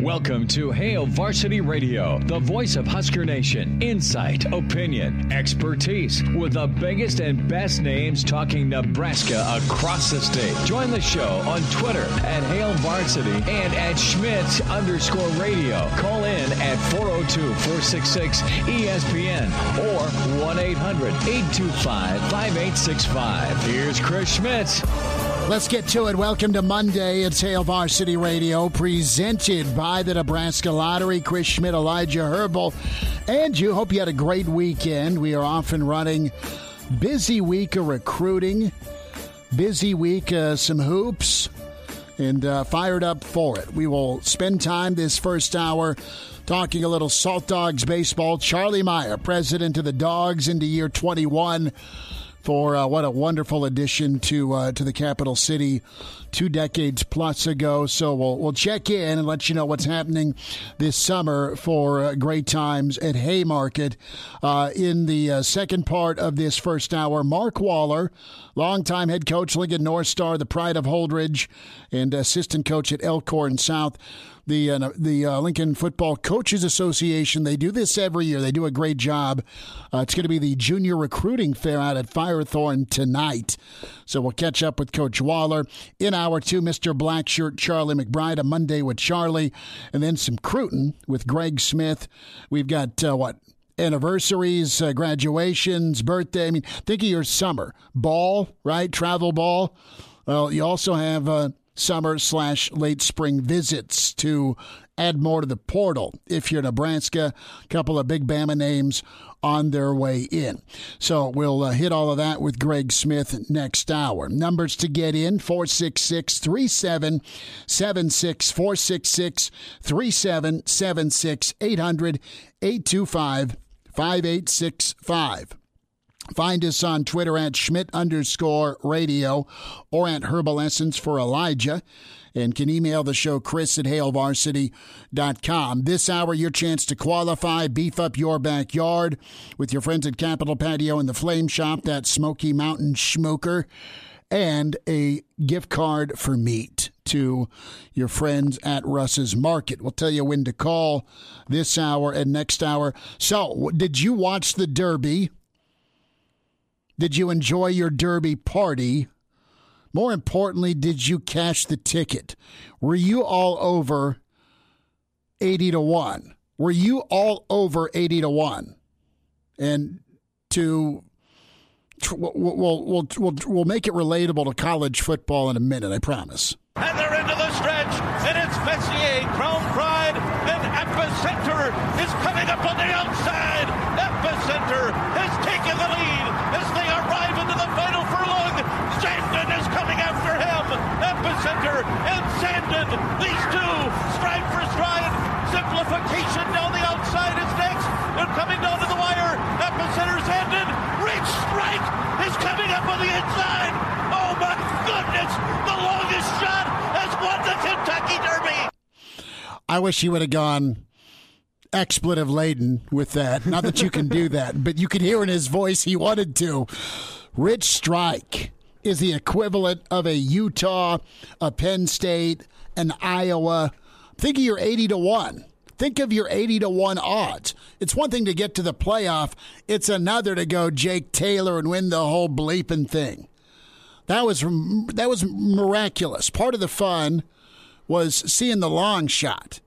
Welcome to Hail Varsity Radio, the voice of Husker Nation. Insight, opinion, expertise, with the biggest and best names talking Nebraska across the state. Join the show on Twitter at Hail Varsity and at Schmidt underscore radio. Call in at 402-466-ESPN or 1-800-825-5865. Here's Chris Schmidt. Let's get to it. Welcome to Monday. It's Hail Varsity Radio, presented by the Nebraska Lottery. Chris Schmidt, Elijah Herbal, and you. Hope you had a great weekend. We are off and running. Busy week of recruiting, busy week, uh, some hoops, and uh, fired up for it. We will spend time this first hour talking a little Salt Dogs baseball. Charlie Meyer, president of the Dogs into year 21 for uh, what a wonderful addition to uh, to the capital city two decades plus ago. So we'll we'll check in and let you know what's happening this summer for uh, great times at Haymarket. Uh, in the uh, second part of this first hour, Mark Waller, longtime head coach Lincoln North Star, the pride of Holdrege, and assistant coach at Elkhorn South the uh, the uh, Lincoln Football Coaches Association. They do this every year. They do a great job. Uh, it's going to be the junior recruiting fair out at Firethorn tonight. So we'll catch up with Coach Waller in hour two. Mr. Blackshirt Charlie McBride, a Monday with Charlie, and then some Cruton with Greg Smith. We've got uh, what anniversaries, uh, graduations, birthday. I mean, think of your summer ball, right? Travel ball. Well, you also have uh, summer slash late spring visits to add more to the portal. If you're Nebraska, a couple of big Bama names on their way in. So we'll uh, hit all of that with Greg Smith next hour. Numbers to get in 466 3776 466 3776 800 825 5865. Find us on Twitter at Schmidt underscore radio or at Herbal Essence for Elijah. And can email the show, Chris at HailVarsity.com. This hour, your chance to qualify, beef up your backyard with your friends at Capital Patio and the Flame Shop, that Smoky Mountain Smoker, and a gift card for meat to your friends at Russ's Market. We'll tell you when to call this hour and next hour. So, did you watch the Derby? Did you enjoy your Derby party? More importantly, did you cash the ticket? Were you all over 80 to 1? Were you all over 80 to 1? And to we'll, we'll, we'll, we'll, make it relatable to college football in a minute, I promise. And they're into the stretch, these two, stride for stride. Simplification down the outside is next. They're coming down to the wire. Epicenter, Zandon, Rich Strike is coming up on the inside. Oh my goodness, the longest shot has won the Kentucky Derby. I wish he would have gone expletive laden with that. Not that you can do that, but you could hear in his voice he wanted to. Rich Strike is the equivalent of a Utah, a Penn State, an Iowa. Think of your 80 to 1. Think of your 80 to 1 odds. It's one thing to get to the playoff, it's another to go Jake Taylor and win the whole bleeping thing. That was that was miraculous. Part of the fun was seeing the long shot.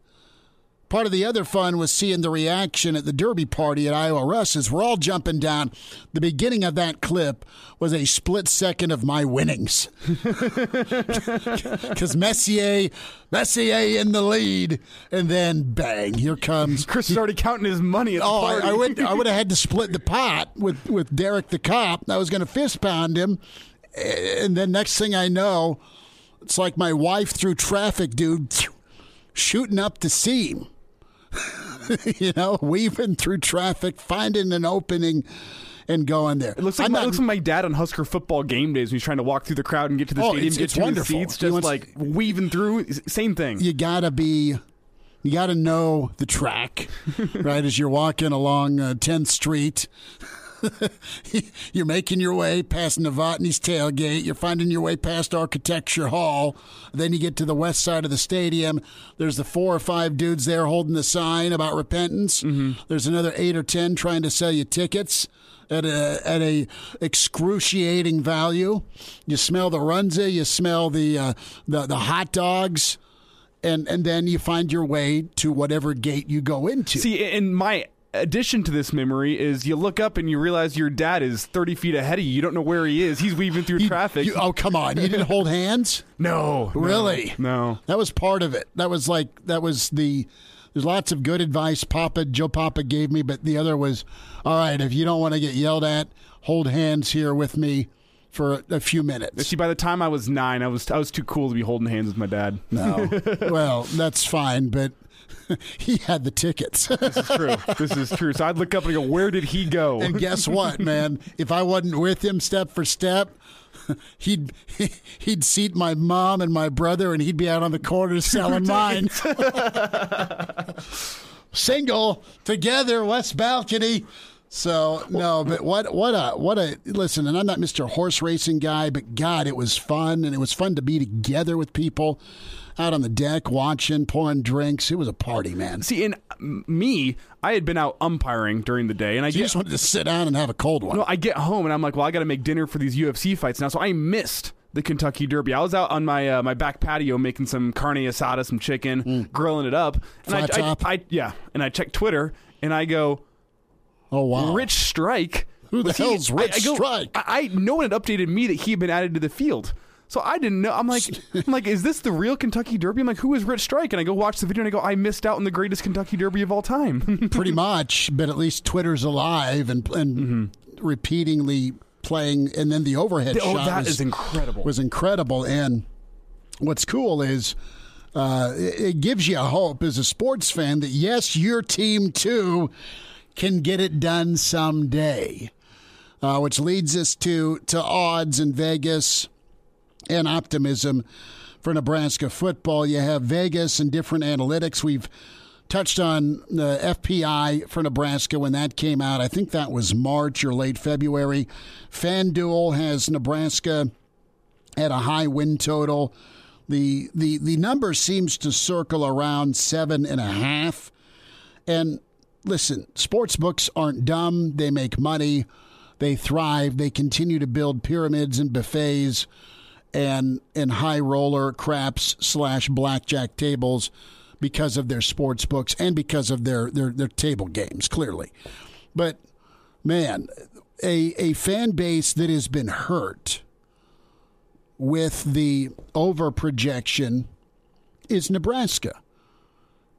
Part of the other fun was seeing the reaction at the Derby party at Iowa Russ as we're all jumping down. The beginning of that clip was a split second of my winnings. Because Messier, Messier in the lead, and then bang, here comes. Chris started counting his money at the Oh. I, I would I would have had to split the pot with, with Derek the cop. I was going to fist pound him. And then next thing I know, it's like my wife through traffic, dude shooting up the seam. you know, weaving through traffic, finding an opening and going there. It looks like, my, it looks like my dad on Husker football game days when he's trying to walk through the crowd and get to the Oh, stadium, it's- get it's to wonderful. the seats, just like weaving through. Same thing. you gotta be you gotta know the track right as you're walking along uh, 10th street you're making your way past Novotny's tailgate. You're finding your way past Architecture Hall. Then you get to the west side of the stadium. There's the four or five dudes there holding the sign about repentance. There's another eight or ten trying to sell you tickets at a at a excruciating value. You smell the runza. You smell the uh, the the hot dogs. And, and then you find your way to whatever gate you go into. See, in my addition to this memory is you look up and you realize your dad is 30 feet ahead of you. You don't know where he is. He's weaving through You- traffic. you- oh, come on. You didn't hold hands? no. no, Really? No. That was part of it. That was like that was the. There's lots of good advice Papa Joe Papa gave me, but the other was, all right. If you don't want to get yelled at, hold hands here with me for a, a few minutes. See, by the time I was nine, I was I was too cool to be holding hands with my dad. No, well, that's fine, but he had the tickets. This is true. this is true. So I'd look up and go, "Where did he go?" and guess what, man? If I wasn't with him step for step. He'd he'd seat my mom and my brother, and he'd be out on the corner selling mine. Single together, west balcony. So no, but what what a what a listen. And I'm not Mr. Horse Racing guy, but God, it was fun, and it was fun to be together with people out on the deck watching, pouring drinks. It was a party, man. See, in me, I had been out umpiring during the day, and I You get just wanted to sit down and have a cold one. No, I get home and I'm like, well, I got to make dinner for these UFC fights now. So I missed the Kentucky Derby. I was out on my uh, my back patio making some carne asada, some chicken, grilling it up. And I, Mm. Flat I, top? I, yeah, and I check Twitter and I go, oh wow, Rich Strike. Who the was he- hell's Rich I, I go, Strike? I, I no one had updated me that he had been added to the field. So I didn't know. I'm like, I'm like, is this the real Kentucky Derby? I'm like, who is Rich Strike? And I go watch the video and I go, I missed out on the greatest Kentucky Derby of all time. pretty much, but at least Twitter's alive and and repeatedly playing, and then the overhead oh, shot that was, is incredible. was incredible. And what's cool is uh, it, it gives you a hope as a sports fan that yes, your team too can get it done someday. Uh, which leads us to to odds in Vegas and optimism for Nebraska football. You have Vegas and different analytics. We've touched on uh, the FPI for Nebraska when that came out. I think that was March or late February. FanDuel has Nebraska at a high win total. The the the number seems to circle around seven and a half. And listen, sports books aren't dumb. They make money. They thrive. They continue to build pyramids and buffets and and high roller craps slash blackjack tables because of their sports books and because of their their, their table games, clearly. But man, a a fan base that has been hurt with the over projection is Nebraska.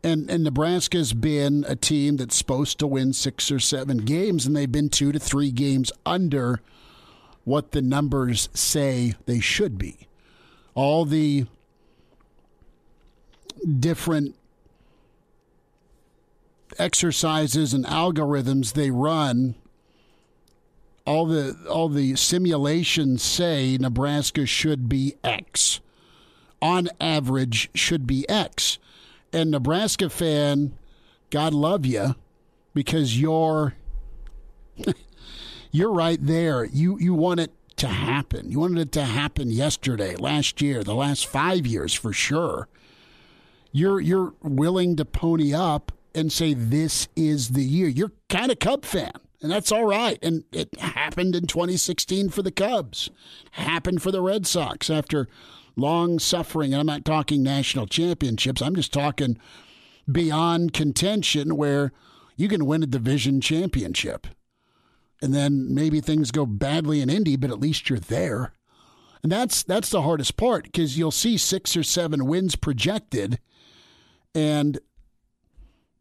And and Nebraska's been a team that's supposed to win six or seven games, and they've been two to three games under what the numbers say they should be. All the different exercises and algorithms they run all the all the simulations say Nebraska should be X. On average should be X. And Nebraska fan, God love you because you're you're right there. You you want it to happen. You wanted it to happen yesterday, last year, the last 5 years for sure. You're you're willing to pony up and say this is the year. You're kind of Cub fan, and that's all right. And it happened in 2016 for the Cubs. Happened for the Red Sox after long suffering. And I'm not talking national championships. I'm just talking beyond contention where you can win a division championship. And then maybe things go badly in Indy, but at least you're there. And that's that's the hardest part because you'll see six or seven wins projected, and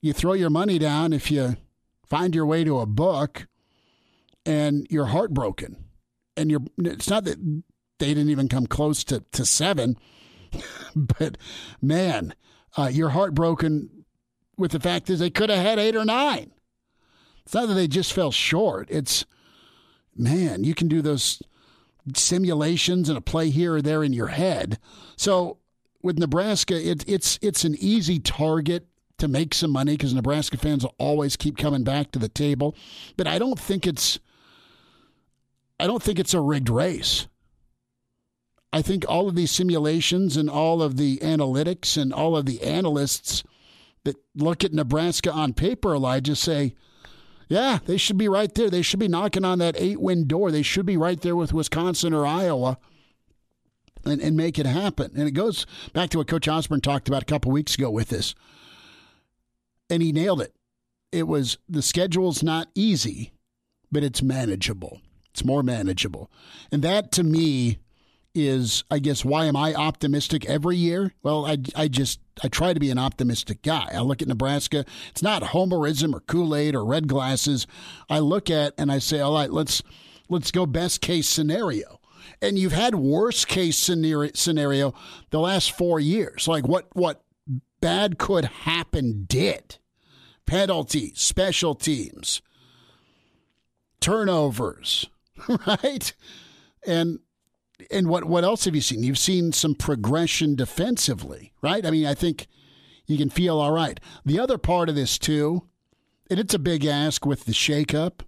you throw your money down if you find your way to a book, and you're heartbroken. And you're it's not that they didn't even come close to, to seven, but man, Uh, you're heartbroken with the fact that they could have had eight or nine. It's not that they just fell short. It's, man, you can do those simulations and a play here or there in your head. So with Nebraska, it, it's it's an easy target to make some money because Nebraska fans will always keep coming back to the table. But I don't think it's I don't think it's a rigged race. I think all of these simulations and all of the analytics and all of the analysts that look at Nebraska on paper, Elijah, say, yeah, they should be right there. They should be knocking on that eight win door. They should be right there with Wisconsin or Iowa and, and make it happen. And it goes back to what Coach Osborne talked about a couple weeks ago with this. And he nailed it. It was the schedule's not easy, but it's manageable. It's more manageable. And that to me is, I guess, why am I optimistic every year? Well, I, I just, I try to be an optimistic guy. I look at Nebraska. It's not homerism or Kool Aid or red glasses. I look at and I say, all right, let's, let's go best case scenario. And you've had worst case scenario, scenario the last four years. Like what, what bad could happen did. Penalties, special teams, turnovers, right? And and what what else have you seen? You've seen some progression defensively, right? I mean, I think you can feel all right. The other part of this too, and it's a big ask with the shakeup,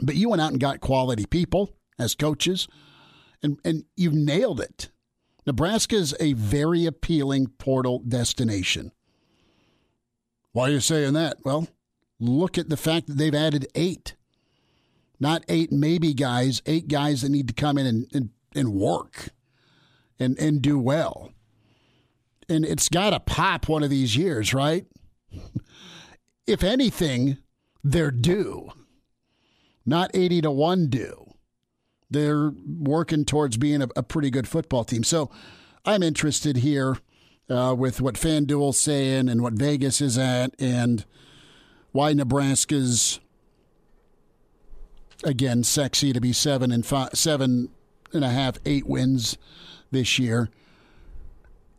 but you went out and got quality people as coaches, and and you've nailed it. Nebraska is a very appealing portal destination. Why are you saying that? Well, look at the fact that they've added eight. Not eight maybe guys, eight guys that need to come in and, and and work and and do well. And it's got to pop one of these years, right? if anything, they're due. Not 80 to 1 due. They're working towards being a, a pretty good football team. So I'm interested here uh, with what FanDuel's saying and what Vegas is at and why Nebraska's again sexy to be seven and five, seven and a half, eight wins this year.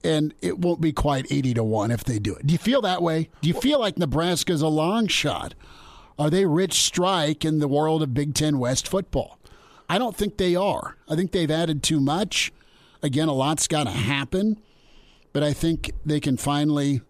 And it won't be quite 80 to 1 if they do it. Do you feel that way? Do you feel like Nebraska's a long shot? Are they Rich Strike in the world of Big Ten West football? I don't think they are. I think they've added too much. Again, a lot's got to happen, but I think they can finally,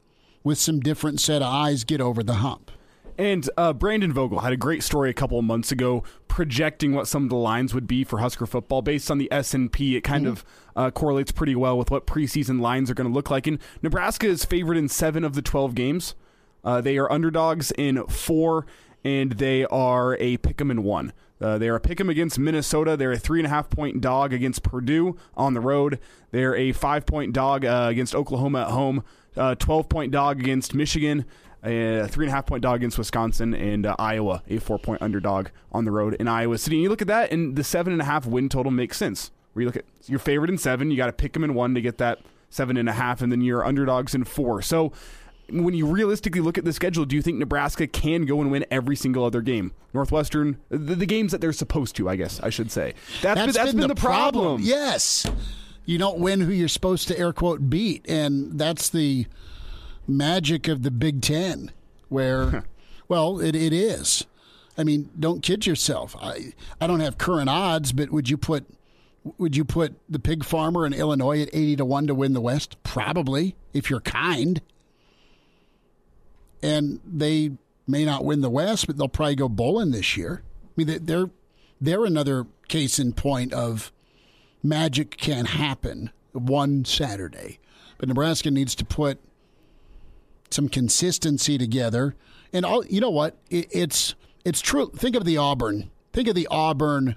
with some different set of eyes, get over the hump. And uh, Brandon Vogel had a great story a couple of months ago projecting what some of the lines would be for Husker football based on the S and P. It kind mm-hmm. of uh, correlates pretty well with what preseason lines are going to look like. And Nebraska is favored in seven of the twelve games. Uh, they are underdogs in four, and they are a pick'em in one. Uh, they are a pick'em against Minnesota. They're a three and a half point dog against Purdue on the road. They're a five point dog uh, against Oklahoma at home. Uh, Twelve point dog against Michigan a three and a half point dog against Wisconsin, and uh, Iowa, a four point underdog on the road in Iowa City. And you look at that, and the seven and a half win total makes sense. Where you look at your favorite in seven, you got to pick them in one to get that seven and a half, and then your underdogs in four. So when you realistically look at the schedule, do you think Nebraska can go and win every single other game? Northwestern, the, the games that they're supposed to, I guess I should say. That's, that's been, that's been, been the, problem. problem. Yes. You don't win who you're supposed to air quote beat, and that's the magic of the Big Ten, where, well, it, it is. I mean, don't kid yourself. I I don't have current odds, but would you put would you put the pig farmer in Illinois at eighty to one to win the West? Probably, if you're kind. And they may not win the West, but they'll probably go bowling this year. I mean, they're they're another case in point of magic can happen one Saturday, but Nebraska needs to put some consistency together. And all you know what? It, it's it's true. Think of the Auburn. Think of the Auburn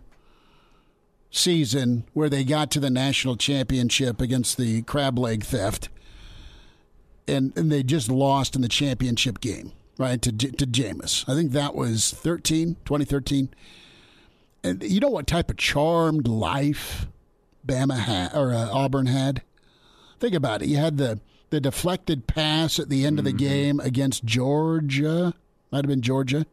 season where they got to the national championship against the crab leg theft, and and they just lost in the championship game, right to to Jameis. I think that was 13, 2013. And you know what type of charmed life Bama had or uh, Auburn had? Think about it. You had the the deflected pass at the end of the mm-hmm. game against Georgia. Might have been Georgia.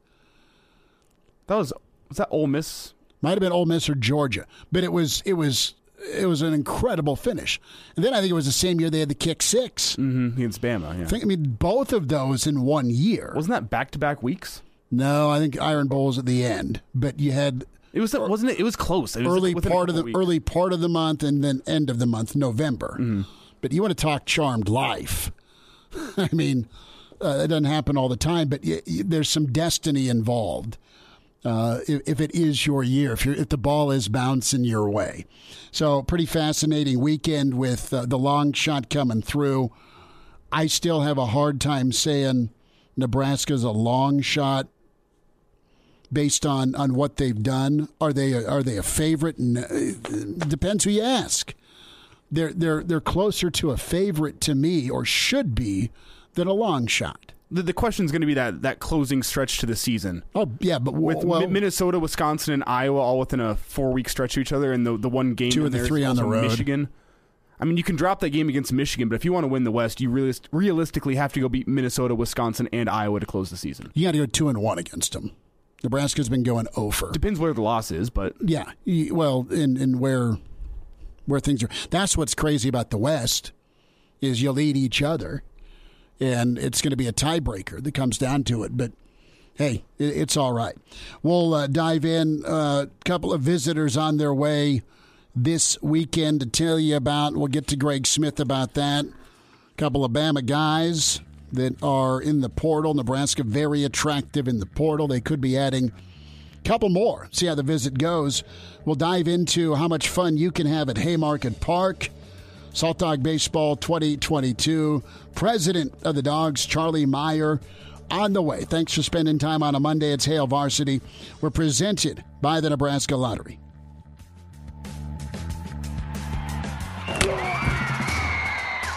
That was was that Ole Miss? Might have been Ole Miss or Georgia, but it was it was it was an incredible finish. And then I think it was the same year they had the kick 6 mm-hmm, against Bama. Yeah. I, think, I mean, both of those in one year. Wasn't that back to back weeks? No, I think Iron Bowl was at the end, but you had it was wasn't it? It was close. It was early part of the weeks. early part of the month and then end of the month, November. Mm-hmm. But you want to talk charmed life? I mean, uh, it doesn't happen all the time, but y- y- there's some destiny involved. Uh, if, if, it is your year, if, if, the ball is bouncing your way. So, pretty fascinating weekend with uh, the long shot coming through. I still have a hard time saying Nebraska's a long shot based on, on what they've done. Are they are they a favorite? Uh, depends who you ask. They're they're they're closer to a favorite to me, or should be, than a long shot. The, the question is going to be that that closing stretch to the season. Oh yeah, but with well, Minnesota, Wisconsin, and Iowa all within a four week stretch to each other, and the the one game two of the three on the road, Michigan. I mean, you can drop that game against Michigan, but if you want to win the West, you realist- realistically have to go beat Minnesota, Wisconsin, and Iowa to close the season. You got to go two and one against them. Nebraska's been going over. Depends where the loss is, but yeah, well, in in where where things are. That's what's crazy about the West is you'll eat each other, and it's going to be a tiebreaker that comes down to it. But hey, it's all right. We'll uh, dive in. A uh, couple of visitors on their way this weekend to tell you about. We'll get to Greg Smith about that. A couple of Bama guys that are in the portal. Nebraska very attractive in the portal. They could be adding couple more. See how the visit goes. We'll dive into how much fun you can have at Haymarket Park. Salt Dog Baseball 2022. President of the Dogs, Charlie Meyer, on the way. Thanks for spending time on a Monday. It's Hail Varsity. We're presented by the Nebraska Lottery.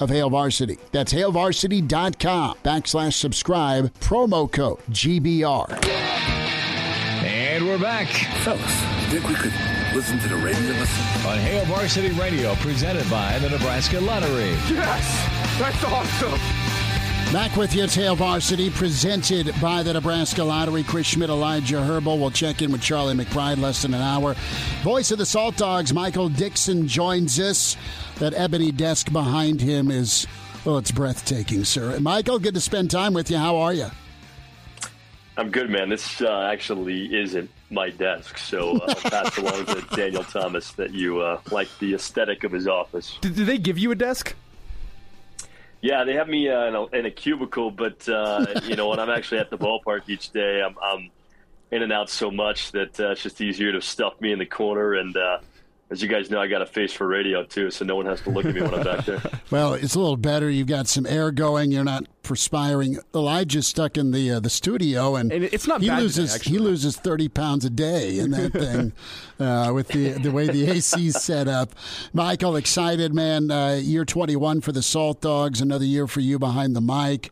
of Hail Varsity. That's hailvarsity.com backslash subscribe, promo code GBR. And we're back. Fellas, think we could listen to the radio listen? On Hail Varsity Radio, presented by the Nebraska Lottery. Yes! That's awesome! Back with you, it's Hail Varsity, presented by the Nebraska Lottery. Chris Schmidt, Elijah Herbal. We'll check in with Charlie McBride less than an hour. Voice of the Salt Dogs, Michael Dixon, joins us. That ebony desk behind him is, well, it's breathtaking, sir. Michael, good to spend time with you. How are you? I'm good, man. This uh, actually isn't my desk, so uh, I'll pass along to Daniel Thomas that you uh, like the aesthetic of his office. Did, did they give you a desk? Yeah, they have me uh, in, a, in, a, cubicle, but uh, you know when I'm actually at the ballpark each day, I'm, I'm in and out so much that uh, it's just easier to stuff me in the corner and uh, as you guys know, I got a face for radio too, so no one has to look at me when I'm back there. well, it's a little better. You've got some air going. You're not perspiring. Elijah's stuck in the uh, the studio, and, and, it's not. He loses today, he loses thirty pounds a day in that thing uh, with the the way the AC's set up. Michael, excited man. Uh, year 21 for the Salt Dogs. Another year for you behind the mic.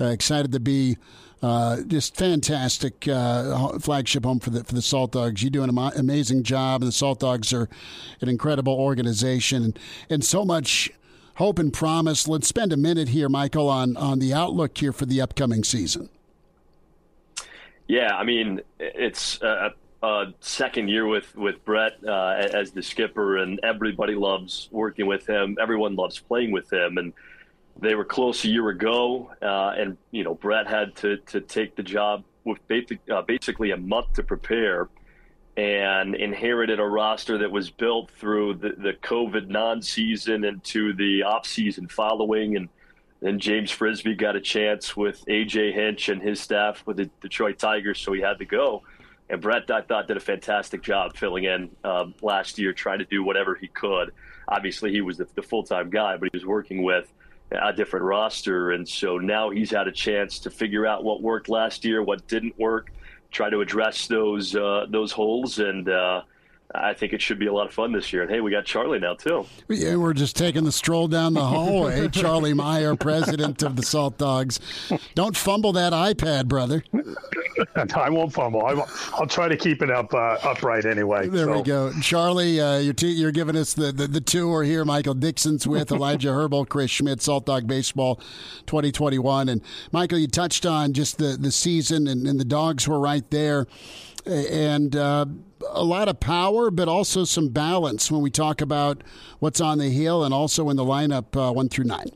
Uh, excited to be uh, just fantastic uh, flagship home for the for the Salt Dogs. You do an am- amazing job, and the Salt Dogs are an incredible organization, and, and so much hope and promise. Let's spend a minute here, Michael, on on the outlook here for the upcoming season. Yeah, I mean it's a, second year with with Brett uh, as the skipper, and everybody loves working with him. Everyone loves playing with him, and they were close a year ago, uh, and you know Brett had to to take the job with basic, uh, basically a month to prepare, and inherited a roster that was built through the, the COVID non-season into the off-season following, and then James Frisbie got a chance with AJ Hinch and his staff with the Detroit Tigers, so he had to go. And Brett, I thought, did a fantastic job filling in um, last year, trying to do whatever he could. Obviously, he was the, the full time guy, but he was working with a different roster. And so now he's had a chance to figure out what worked last year, what didn't work, try to address those uh, those holes and. Uh, I think it should be a lot of fun this year. And hey, we got Charlie now too. Yeah, we're just taking the stroll down the hallway. Charlie Meyer, president of the Salt Dogs. Don't fumble that iPad, brother. I won't fumble. I will, I'll try to keep it up uh, upright anyway. There so. we go, Charlie. Uh, you're, t- you're giving us the, the, the tour here. Michael Dixon's with Elijah Herbal, Chris Schmidt, Salt Dog Baseball 2021, and Michael, you touched on just the the season, and, and the dogs were right there, and. Uh, a lot of power, but also some balance when we talk about what's on the hill and also in the lineup uh, one through nine.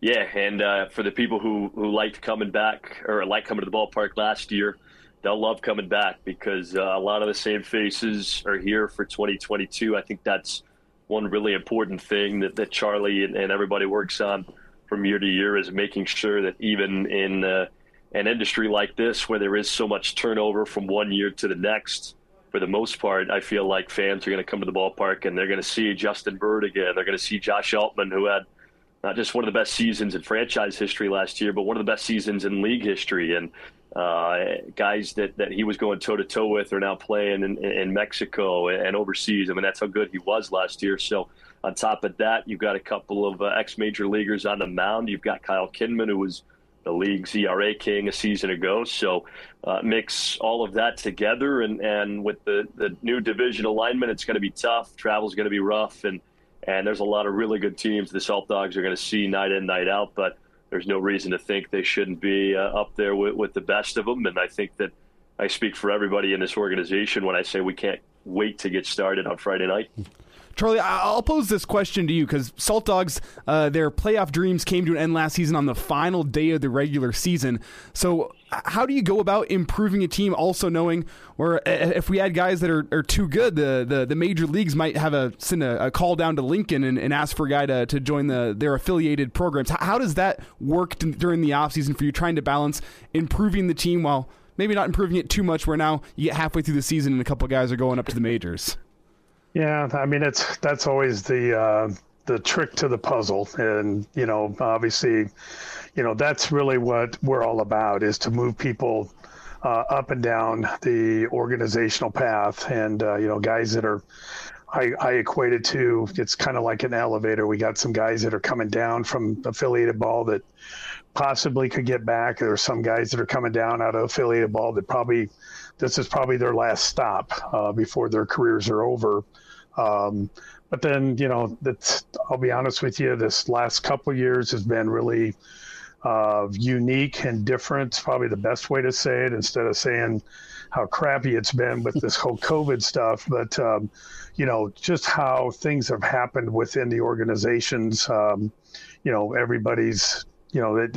Yeah, and uh, for the people who who liked coming back or like coming to the ballpark last year, they'll love coming back because uh, a lot of the same faces are here for 2022. I think that's one really important thing that, that Charlie and, and everybody works on from year to year is making sure that even in uh, an industry like this where there is so much turnover from one year to the next, for the most part, I feel like fans are going to come to the ballpark and they're going to see Justin Bird again. They're going to see Josh Altman, who had – not just one of the best seasons in franchise history last year, but one of the best seasons in league history. And uh, guys that, that he was going toe to toe with are now playing in, in Mexico and overseas. I mean, that's how good he was last year. So, on top of that, you've got a couple of uh, ex major leaguers on the mound. You've got Kyle Kinman, who was the league's ERA king a season ago. So, uh, mix all of that together, and, and with the, the new division alignment, it's going to be tough. Travel's going to be rough. And and there's a lot of really good teams the Salt Dogs are going to see night in, night out. But there's no reason to think they shouldn't be uh, up there with, with the best of them. And I think that I speak for everybody in this organization when I say we can't wait to get started on Friday night. Charlie, I'll pose this question to you because Salt Dogs, uh, their playoff dreams came to an end last season on the final day of the regular season. So, how do you go about improving a team? Also knowing, or if we had guys that are, are too good, the, the, the major leagues might have a send a, a call down to Lincoln and, and, ask for a guy to, to join the their affiliated programs. How, does that work during the offseason for you, trying to balance improving the team while maybe not improving it too much? Where now you get halfway through the season and a couple guys are going up to the majors. Yeah, I mean it's that's always the uh, the trick to the puzzle, and you know, obviously, you know that's really what we're all about is to move people uh, up and down the organizational path, and uh, you know, guys that are. I, I equate it to it's kind of like an elevator. We got some guys that are coming down from affiliated ball that possibly could get back. There are some guys that are coming down out of affiliated ball that probably this is probably their last stop uh, before their careers are over. Um, but then, you know, that's, I'll be honest with you, this last couple years has been really uh, unique and different. Probably the best way to say it instead of saying how crappy it's been with this whole COVID stuff. But, um, you know, just how things have happened within the organizations. Um, you know, everybody's, you know, it,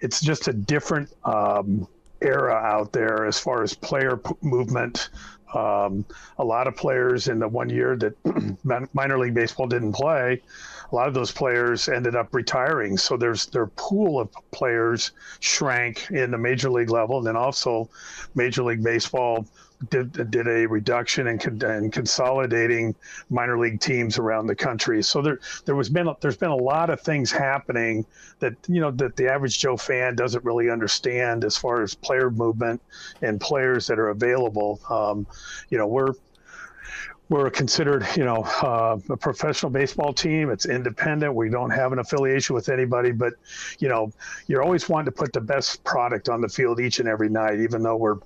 it's just a different um, era out there as far as player p- movement. Um, a lot of players in the one year that minor league baseball didn't play, a lot of those players ended up retiring. So there's their pool of players shrank in the major league level, and then also Major League Baseball did did a reduction in, in consolidating minor league teams around the country. So there there was been there's been a lot of things happening that you know that the average Joe fan doesn't really understand as far as player movement and players that are available. Um, you know we're we're considered, you know, uh, a professional baseball team. It's independent. We don't have an affiliation with anybody, but you know, you're always wanting to put the best product on the field each and every night, even though we're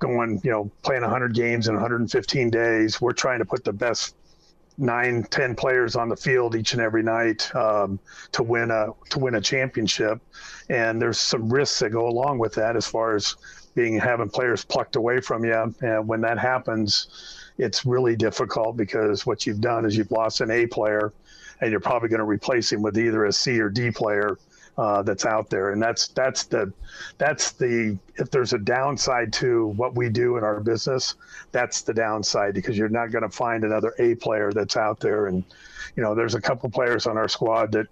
going, you know, playing 100 games in 115 days. We're trying to put the best nine, ten players on the field each and every night um, to win a to win a championship. And there's some risks that go along with that, as far as being having players plucked away from you. And when that happens, it's really difficult because what you've done is you've lost an A player, and you're probably going to replace him with either a C or D player uh, that's out there, and that's that's the that's the if there's a downside to what we do in our business, that's the downside because you're not going to find another A player that's out there, and you know there's a couple players on our squad that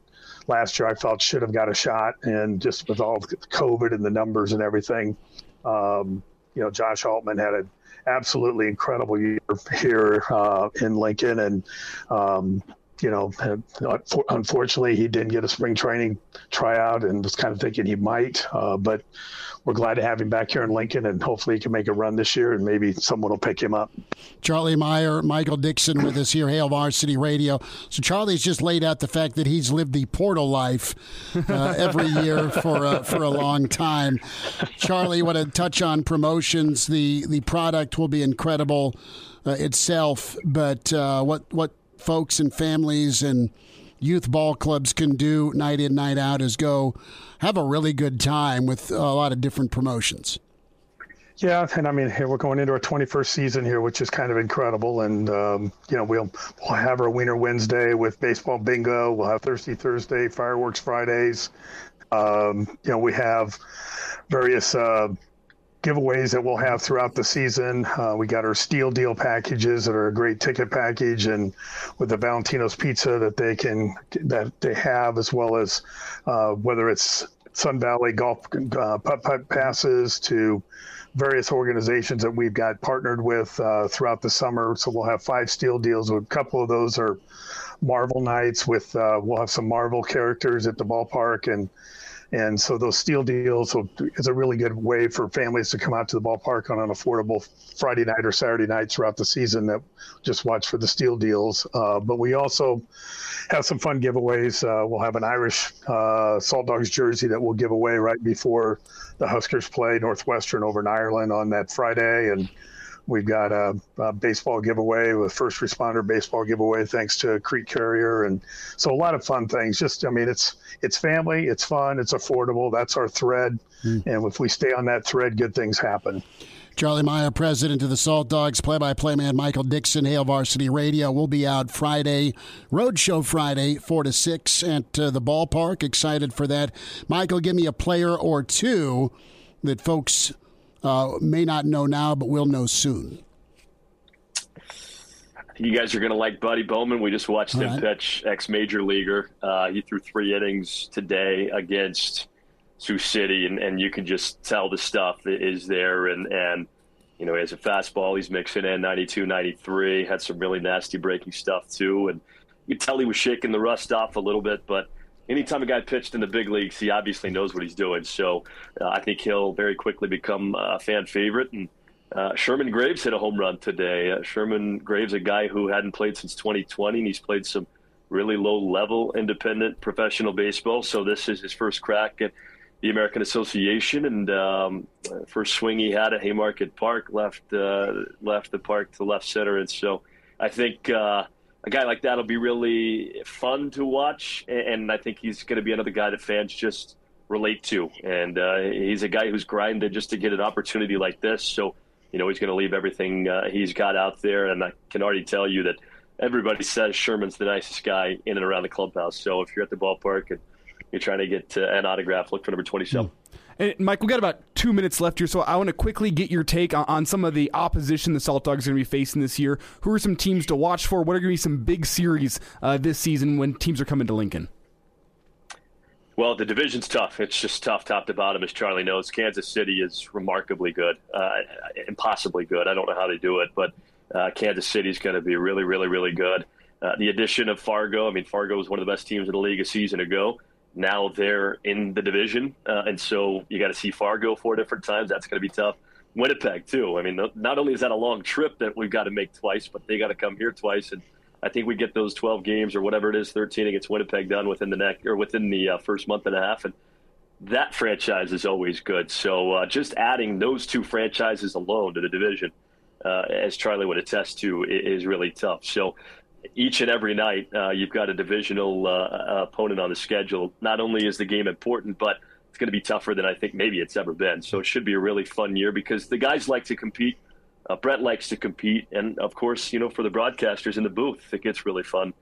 last year I felt should have got a shot, and just with all COVID and the numbers and everything, um, you know Josh Altman had an absolutely incredible year here uh, in Lincoln, and um, you know, unfortunately, he didn't get a spring training tryout and was kind of thinking he might. Uh, but we're glad to have him back here in Lincoln, and hopefully he can make a run this year, and maybe someone will pick him up. Charlie Meyer, Michael Dixon with us here, Hail Varsity Radio. So Charlie's just laid out the fact that he's lived the portal life uh, every year for uh, for a long time. Charlie, want to touch on promotions? The the product will be incredible uh, itself, but uh, what what folks and families and youth ball clubs can do night in night out is go have a really good time with a lot of different promotions. Yeah, and I mean, we're going into our 21st season here, which is kind of incredible. And um, you know, we'll we'll have our Wiener Wednesday with baseball bingo. We'll have Thirsty Thursday, fireworks Fridays. Um, you know, we have various uh, giveaways that we'll have throughout the season. Uh, we got our steel deal packages that are a great ticket package, and with the Valentino's pizza that they can that they have, as well as uh, whether it's Sun Valley golf uh, putt putt passes to various organizations that we've got partnered with uh, throughout the summer. So we'll have five steel deals. A couple of those are Marvel nights with uh, we'll have some Marvel characters at the ballpark and and so those steel deals is a really good way for families to come out to the ballpark on an affordable Friday night or Saturday night throughout the season that just watch for the steel deals. Uh, but we also have some fun giveaways. Uh, we'll have an Irish uh, Salt Dogs jersey that we'll give away right before the Huskers play Northwestern over in Ireland on that Friday. And We've got a, a, baseball giveaway with first responder baseball giveaway thanks to Creek Carrier, and so a lot of fun things. Just I mean, it's it's family, it's fun, it's affordable. That's our thread, mm. and if we stay on that thread, good things happen. Charlie Meyer, president of the Salt Dogs, play-by-play man Michael Dixon, Hail Varsity Radio. will be out Friday, Roadshow Friday, four to six at uh, the ballpark. Excited for that, Michael. Give me a player or two that folks uh, may not know now, but will know soon. You guys are going to like Buddy Bowman. We just watched All him right. pitch, ex major leaguer. Uh, he threw three innings today against Sioux City, and, and you can just tell the stuff is there. And, and you know, he has a fastball. He's mixing in 92, 93. Had some really nasty breaking stuff, too. And you can tell he was shaking the rust off a little bit, but anytime a guy pitched in the big leagues, he obviously knows what he's doing. So uh, I think he'll very quickly become a fan favorite. And uh, Sherman Graves hit a home run today. Uh, Sherman Graves, a guy who hadn't played since 2020, and he's played some really low level independent professional baseball. So this is his first crack at the American Association, and um, first swing he had at Haymarket Park left uh, left the park to left center, and so I think uh, a guy like that will be really fun to watch, and I think he's going to be another guy that fans just relate to. And uh, he's a guy who's grinded just to get an opportunity like this. So, you know, he's going to leave everything uh, he's got out there. And I can already tell you that everybody says Sherman's the nicest guy in and around the clubhouse. So if you're at the ballpark and you're trying to get uh, an autograph, look for number 27. And Mike, we've got about two minutes left here, so I want to quickly get your take on, on some of the opposition the Salt Dogs are going to be facing this year. Who are some teams to watch for? What are going to be some big series uh, this season when teams are coming to Lincoln? Well, the division's tough. It's just tough top to bottom, as Charlie knows. Kansas City is remarkably good, uh, impossibly good. I don't know how they do it, but uh, Kansas City is going to be really, really, really good. Uh, the addition of Fargo, I mean, Fargo was one of the best teams in the league a season ago now they're in the division, uh, and so you got to see Fargo four different times. That's going to be tough. Winnipeg too. I mean, not only is that a long trip that we've got to make twice, but they got to come here twice, and I think we get those 12 games or whatever it is, 13 against Winnipeg done within the next or within the uh, first month and a half, and that franchise is always good. So uh, just adding those two franchises alone to the division, uh, as Charlie would attest to, is really tough. So each and every night, uh, you've got a divisional uh, uh, opponent on the schedule. Not only is the game important, but it's going to be tougher than I think maybe it's ever been. So it should be a really fun year because the guys like to compete. Uh, Brett likes to compete, and of course, you know, for the broadcasters in the booth, it gets really fun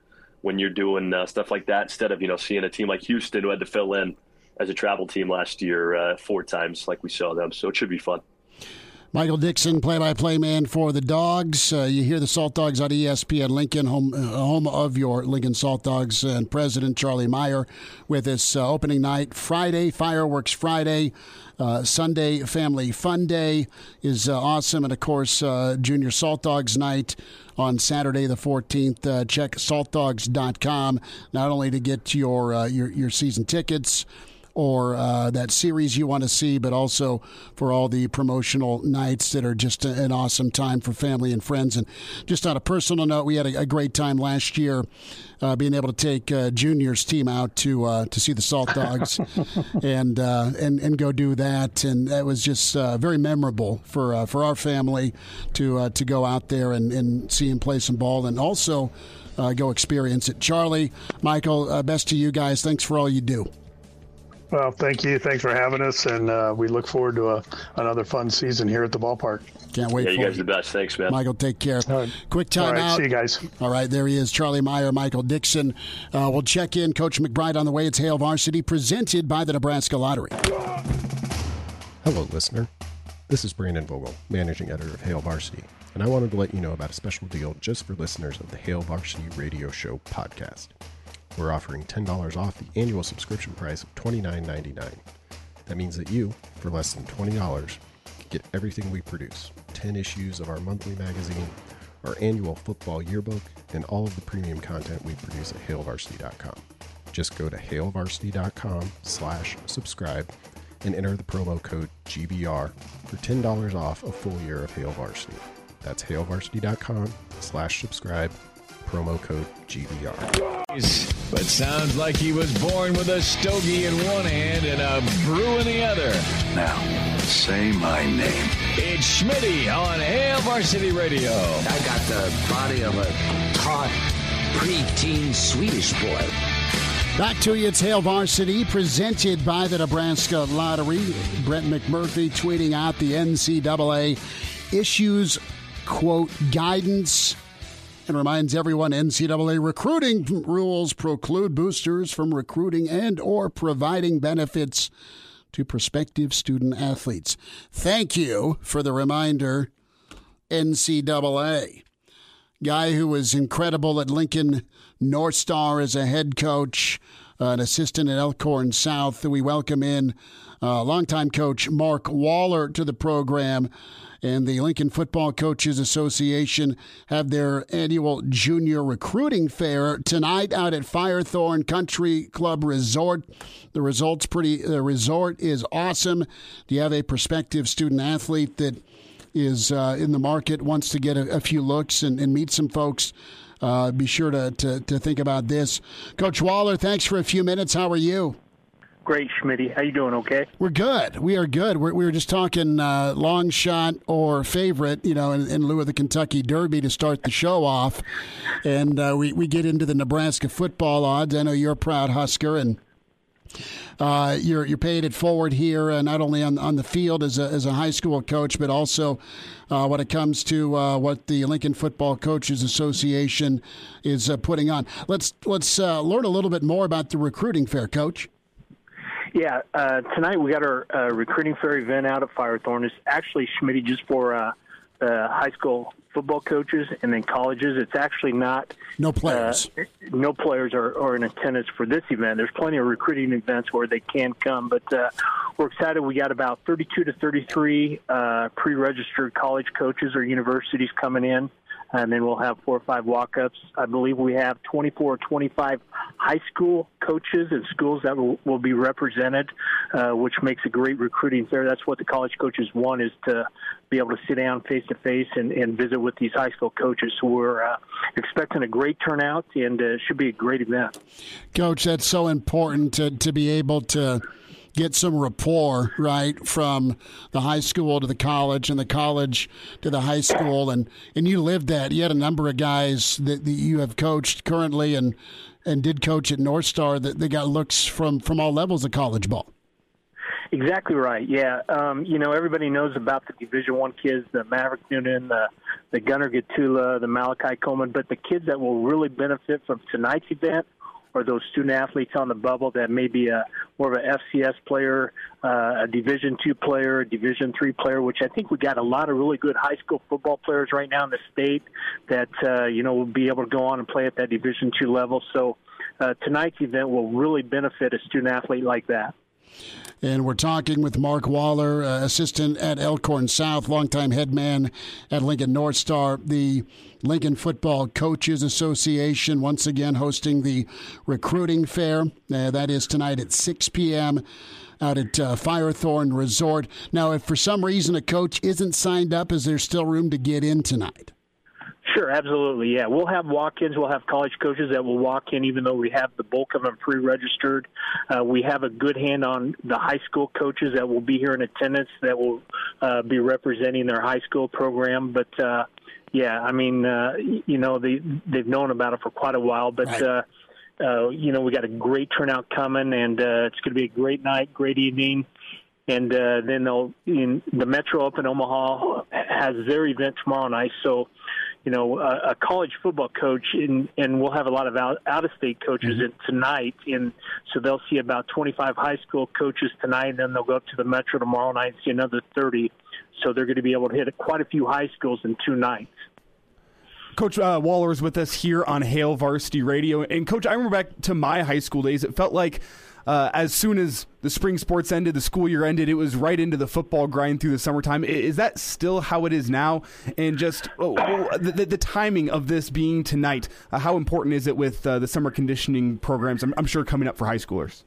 when you're doing uh, stuff like that instead of you know seeing a team like Houston who had to fill in as a travel team last year uh, four times, like we saw them. So it should be fun. Michael Dixon, play-by-play man for the Dogs. Uh, you hear the Salt Dogs on ESPN Lincoln, home uh, home of your Lincoln Salt Dogs, and President Charlie Meyer with us uh, opening night Friday, fireworks Friday. Uh, Sunday Family Fun Day is uh, awesome, and of course Junior Salt Dogs Night on Saturday the 14th. Uh, check saltdogs.com not only to get your your your season tickets or uh, that series you want to see, but also for all the promotional nights that are just an awesome time for family and friends. And just on a personal note, we had a, a great time last year. Uh, being able to take uh, Junior's team out to uh, to see the Salt Dogs and uh, and and go do that, and that was just uh, very memorable for uh, for our family to to go out there and, and see him play some ball, and also go experience it. Charlie, Michael, best to you guys. Thanks for all you do. Well, thank you. Thanks for having us, and uh, we look forward to a, another fun season here at the ballpark. Can't wait. Yeah, you guys are the best. Thanks, man. Michael, take care. Right. Quick time All right, out. See you guys. All right, there he is, Charlie Meyer, Michael Dixon. Uh, we'll check in. Coach McBride on the way. It's Hail Varsity, presented by the Nebraska Lottery. Hello, listener. This is Brandon Vogel, managing editor of Hail Varsity, and I wanted to let you know about a special deal just for listeners of the Hail Varsity Radio Show podcast. We're offering $10 off the annual subscription price of $29.99. That means that you, for less than $20, get everything we produce 10 issues of our monthly magazine, our annual football yearbook, and all of the premium content we produce at hailvarsity.com. Just go to hailvarsity.com slash subscribe and enter the promo code GBR for $10 off a full year of Hail Varsity. That's hailvarsity.com slash subscribe, promo code GBR. But sounds like he was born with a stogie in one hand and a brew in the other. Now, say my name. It's Schmitty on Hail Varsity Radio. I got the body of a taut, preteen Swedish boy. Back to you, it's Hail Varsity, presented by the Nebraska Lottery. Brett McMurphy tweeting out the NCAA issues, quote, guidance and reminds everyone NCAA recruiting rules preclude boosters from recruiting and or providing benefits to prospective student athletes. Thank you for the reminder, NCAA. Guy who was incredible at Lincoln North Star as a head coach, uh, an assistant at Elkhorn South. We welcome in uh, longtime coach Mark Waller to the program and the Lincoln Football Coaches Association have their annual junior recruiting fair tonight out at Firethorn Country Club Resort. The results pretty the resort is awesome. Do you have a prospective student athlete that is uh, in the market, wants to get a, a few looks and, and meet some folks? Uh, be sure to, to, to think about this. Coach Waller, thanks for a few minutes. How are you? Great, Schmitty. How you doing? Okay. We're good. We are good. We're, we were just talking uh, long shot or favorite, you know, in, in, lieu of the Kentucky Derby to start the show off, and uh, we we get into the Nebraska football odds. I know you're a proud Husker, and uh, you're you're paying it forward here, uh, not only on on the field as a as a high school coach, but also uh, when it comes to uh, what the Lincoln Football Coaches Association is uh, putting on. Let's let's uh, learn a little bit more about the recruiting fair, Coach. Yeah, uh, tonight we got our uh, recruiting fair event out at Firethorn. It's actually Schmitty just for uh, uh, high school football coaches and then colleges. It's actually not no players. Uh, no players are, are in attendance for this event. There's plenty of recruiting events where they can come, but uh, we're excited. We got about 32 to 33 uh, pre-registered college coaches or universities coming in and then we'll have four or five walk-ups. I believe we have 24 or 25 high school coaches and schools that will, will be represented, uh, which makes a great recruiting fair. That's what the college coaches want is to be able to sit down face to face and visit with these high school coaches. So we're uh, expecting a great turnout and uh, should be a great event. Coach, that's so important to, to be able to – get some rapport, right, from the high school to the college and the college to the high school. And, and you lived that. You had a number of guys that, that you have coached currently and, and did coach at North Star that they got looks from, from all levels of college ball. Exactly right. Yeah, um, you know everybody knows about the Division One kids, the Maverick Noonan, the the Gunnar Gottula, the Malachi Coleman, but the kids that will really benefit from tonight's event or those student athletes on the bubble that may be a more of a FCS player, uh, a Division two player, a Division three player. Which I think we got a lot of really good high school football players right now in the state that uh, you know will be able to go on and play at that Division two level. So uh, tonight's event will really benefit a student athlete like that. And we're talking with Mark Waller, uh, assistant at Elkhorn South, longtime head man at Lincoln North Star, the Lincoln Football Coaches Association, once again hosting the recruiting fair. Uh, that is tonight at 6 p.m. out at uh, Firethorn Resort. Now, if for some reason a coach isn't signed up, is there still room to get in tonight? Sure, absolutely. Yeah, we'll have walk-ins. We'll have college coaches that will walk in, even though we have the bulk of them pre-registered. Uh, we have a good hand on the high school coaches that will be here in attendance that will uh, be representing their high school program. But uh, yeah, I mean, uh, you know, they they've known about it for quite a while. But right. uh, uh, you know, we got a great turnout coming, and uh, it's going to be a great night, great evening and uh, then they'll in the Metro up in Omaha has their event tomorrow night. So you know, a, a college football coach, in, and we'll have a lot of out, of state coaches mm-hmm. in tonight. And so they'll see about 25 high school coaches tonight, and then they'll go up to the Metro tomorrow night and see another 30. So they're going to be able to hit quite a few high schools in two nights. Coach uh, Waller is with us here on Hail Varsity Radio. And, Coach, I remember back to my high school days, it felt like uh, as soon as the spring sports ended, the school year ended, it was right into the football grind through the summertime. Is that still how it is now? And just oh, oh, the, the, timing of this being tonight, uh, how important is it with uh, the summer conditioning programs? I'm, I'm, sure coming up for high schoolers.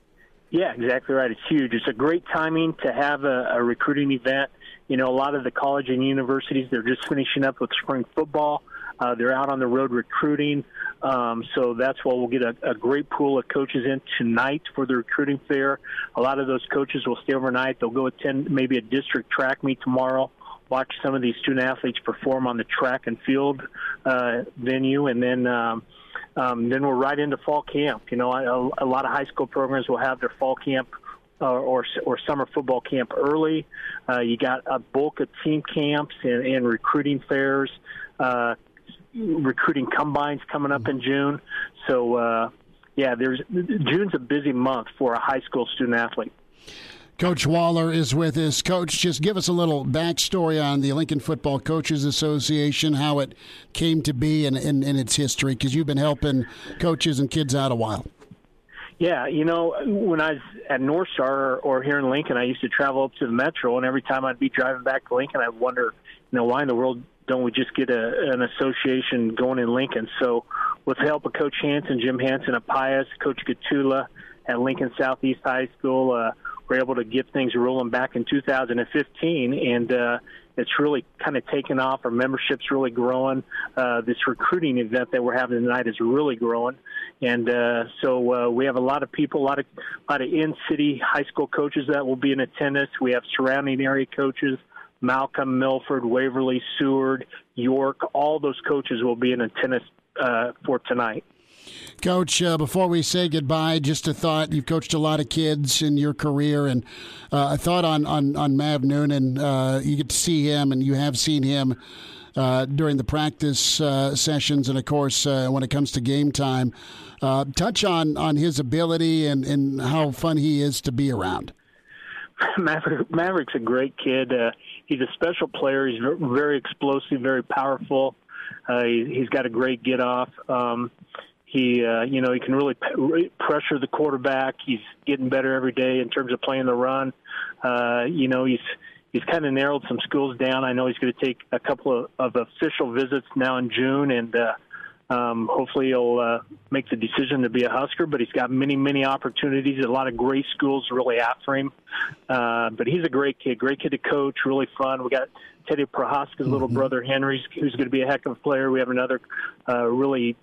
Yeah, exactly right. It's huge. It's a great timing to have a, a recruiting event. You know, a lot of the college and universities, they're just finishing up with spring football. Uh, they're out on the road recruiting. Um, so that's why we'll get a, a great pool of coaches in tonight for the recruiting fair. A lot of those coaches will stay overnight. They'll go attend maybe a district track meet tomorrow watch some of these student athletes perform on the track and field uh, venue, and then um, um, then we're right into fall camp. You know, a, a lot of high school programs will have their fall camp uh, or or summer football camp early. Uh, you got a bulk of team camps and, and recruiting fairs uh, recruiting combines coming up in June. So, uh, yeah, there's June's a busy month for a high school student athlete. Coach Waller is with us. Coach, just give us a little backstory on the Lincoln Football Coaches Association, how it came to be, and, and, and its history, because you've been helping coaches and kids out a while. Yeah, you know, when I was at North Star or here in Lincoln, I used to travel up to the Metro, and every time I'd be driving back to Lincoln, I'd wonder, you know, why in the world don't we just get a, an association going in Lincoln? So, with the help of Coach Hanson, Jim Hanson at Pius, Coach Gottula at Lincoln Southeast High School, uh, we're able to get things rolling back in 2015, and uh, it's really kind of taken off. Our membership's really growing. Uh, this recruiting event that we're having tonight is really growing, and uh, so uh, we have a lot of people, a lot of a lot of in-city high school coaches that will be in attendance. We have surrounding area coaches Malcolm, Milford, Waverly, Seward, York, all those coaches will be in attendance uh, for tonight. Coach, uh, before we say goodbye, just a thought. You've coached a lot of kids in your career, and uh, a thought on, on, on Mav Noonan. Uh, you get to see him, and you have seen him uh, during the practice uh, sessions, and of course, uh, when it comes to game time. touch on, on his ability and, and how fun he is to be around. Maverick, Maverick's a great kid. Uh, he's a special player. He's very explosive, very powerful. Uh, he, he's got a great get off. Um, he, uh, you know, he can really pressure the quarterback. He's getting better every day in terms of playing the run. Uh, you know, he's he's kind of narrowed some schools down. I know he's going to take a couple of, of official visits now in June, and uh, um, hopefully, he'll uh, make the decision to be a Husker, but he's got many, many opportunities. A lot of great schools really after him. Uh, but he's a great kid, great kid to coach, really fun. We got Teddy Prochazka's mm-hmm. little brother, Henry, who's going to be a heck of a player. We have another uh, really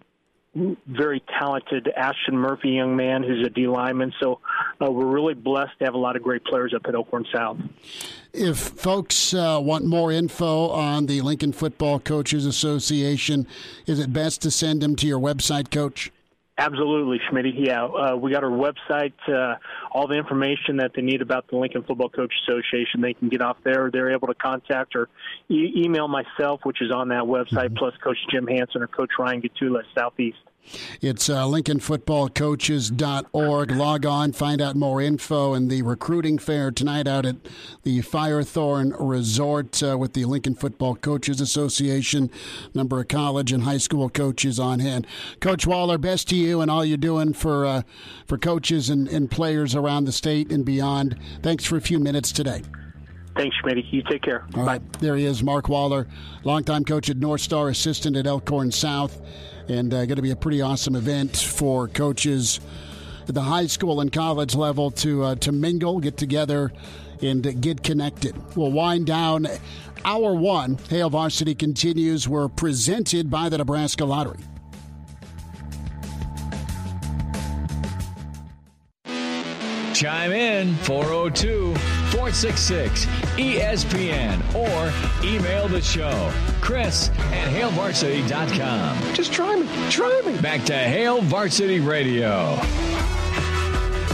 very talented Ashton Murphy young man who's a D lineman. So uh, we're really blessed to have a lot of great players up at Elkhorn South. If folks uh, want more info on the Lincoln Football Coaches Association, is it best to send them to your website, Coach? Absolutely, Schmidt. Yeah, uh, we got our website. Uh, all the information that they need about the Lincoln Football Coach Association, they can get off there. They're able to contact or e- email myself, which is on that website, mm-hmm. plus Coach Jim Hanson or Coach Ryan Gottula at Southeast. It's uh, LincolnFootballCoaches.org. Log on, find out more info, and the recruiting fair tonight out at the Firethorn Resort uh, with the Lincoln Football Coaches Association. Number of college and high school coaches on hand. Coach Waller, best to you and all you're doing for uh, for coaches and, and players around the state and beyond. Thanks for a few minutes today. Thanks, Schmidt. You take care. All Bye. right, there he is, Mark Waller, longtime coach at North Star, assistant at Elkhorn South, and uh, going to be a pretty awesome event for coaches at the high school and college level to uh, to mingle, get together, and get connected. We'll wind down hour one. Hail Varsity continues. We're presented by the Nebraska Lottery. Chime in 402 466 ESPN or email the show. Chris at HailVarsity.com. Just try me. Try me. Back to Hail Varsity Radio.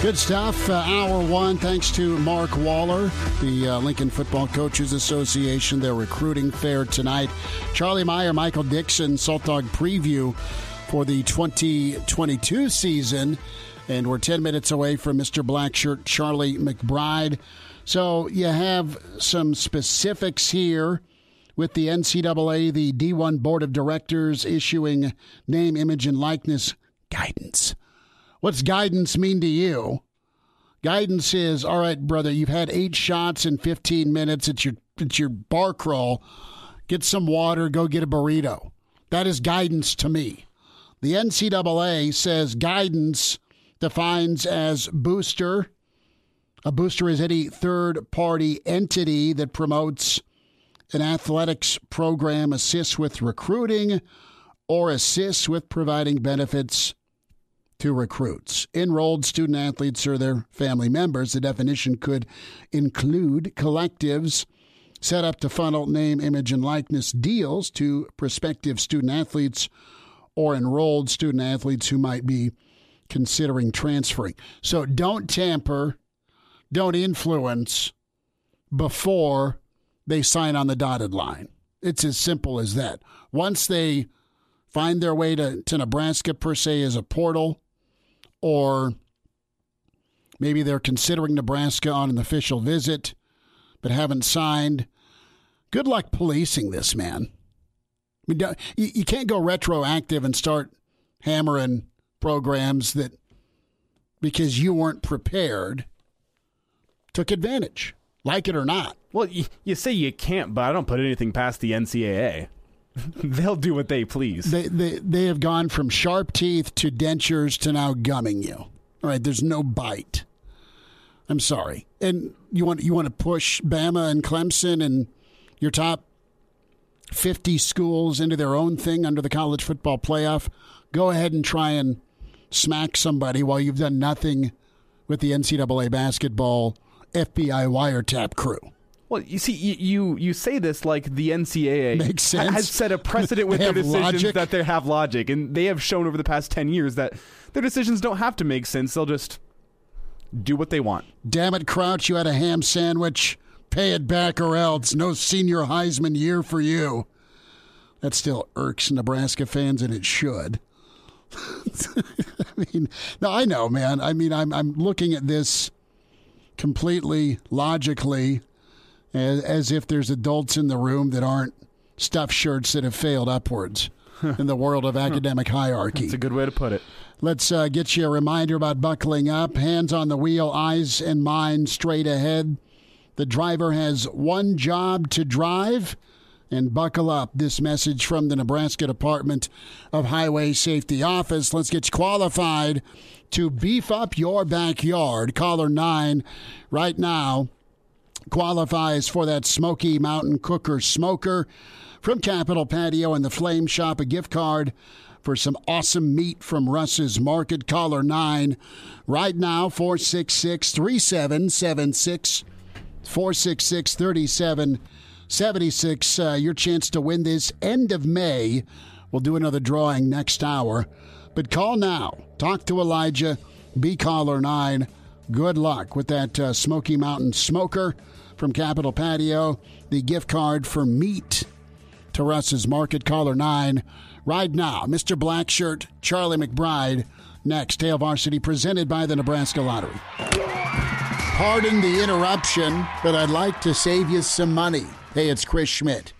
Good stuff. Uh, hour one, thanks to Mark Waller, the uh, Lincoln Football Coaches Association, their recruiting fair tonight. Charlie Meyer, Michael Dixon, Salt Dog preview for the 2022 season. And we're 10 minutes away from Mr. Blackshirt, Charlie McBride. So you have some specifics here with the NCAA, the D1 Board of Directors issuing name, image, and likeness guidance. What's guidance mean to you? Guidance is all right, brother. You've had eight shots in 15 minutes. It's your it's your bar crawl. Get some water. Go get a burrito. That is guidance to me. The NCAA says guidance defines as booster. A booster is any third party entity that promotes an athletics program, assists with recruiting, or assists with providing benefits to recruits. Enrolled student athletes or their family members. The definition could include collectives set up to funnel name, image, and likeness deals to prospective student athletes or enrolled student athletes who might be considering transferring. So don't tamper, don't influence before they sign on the dotted line. It's as simple as that. Once they find their way to, to Nebraska, per se, as a portal, or maybe they're considering Nebraska on an official visit but haven't signed, good luck policing this, man. I mean, you, you can't go retroactive and start hammering programs that because you weren't prepared took advantage, like it or not. Well, you, you say you can't, but I don't put anything past the NCAA. They'll do what they please. They, they they have gone from sharp teeth to dentures to now gumming you. All right, there's no bite. I'm sorry. And you want you want to push Bama and Clemson and your top 50 schools into their own thing under the college football playoff. Go ahead and try and smack somebody while you've done nothing with the NCAA basketball FBI wiretap crew. Well, you see, you, you you say this like the NCAA Makes sense. has set a precedent with their decisions logic. that they have logic, and they have shown over the past ten years that their decisions don't have to make sense. They'll just do what they want. Damn it, Crouch, you had a ham sandwich. Pay it back or else. No senior Heisman year for you. That still irks Nebraska fans, and it should. I mean, no, I know, man. I mean, I'm I'm looking at this completely logically, as, as if there's adults in the room that aren't stuffed shirts that have failed upwards in the world of academic hierarchy. It's a good way to put it. Let's uh, get you a reminder about buckling up. Hands on the wheel, eyes and mind straight ahead. The driver has one job to drive and buckle up. This message from the Nebraska Department of Highway Safety Office. Let's get you qualified to beef up your backyard. Caller 9 right now qualifies for that Smoky Mountain Cooker Smoker from Capital Patio and the Flame Shop, a gift card for some awesome meat from Russ's Market. Caller 9 right now, 466 3776. 466 3776. Uh, your chance to win this end of May. We'll do another drawing next hour. But call now. Talk to Elijah. Be caller 9. Good luck with that uh, Smoky Mountain Smoker from Capital Patio. The gift card for meat to Russ's Market. Caller 9 right now. Mr. Blackshirt, Charlie McBride, next. Hail Varsity presented by the Nebraska Lottery. Pardon the interruption, but I'd like to save you some money. Hey, it's Chris Schmidt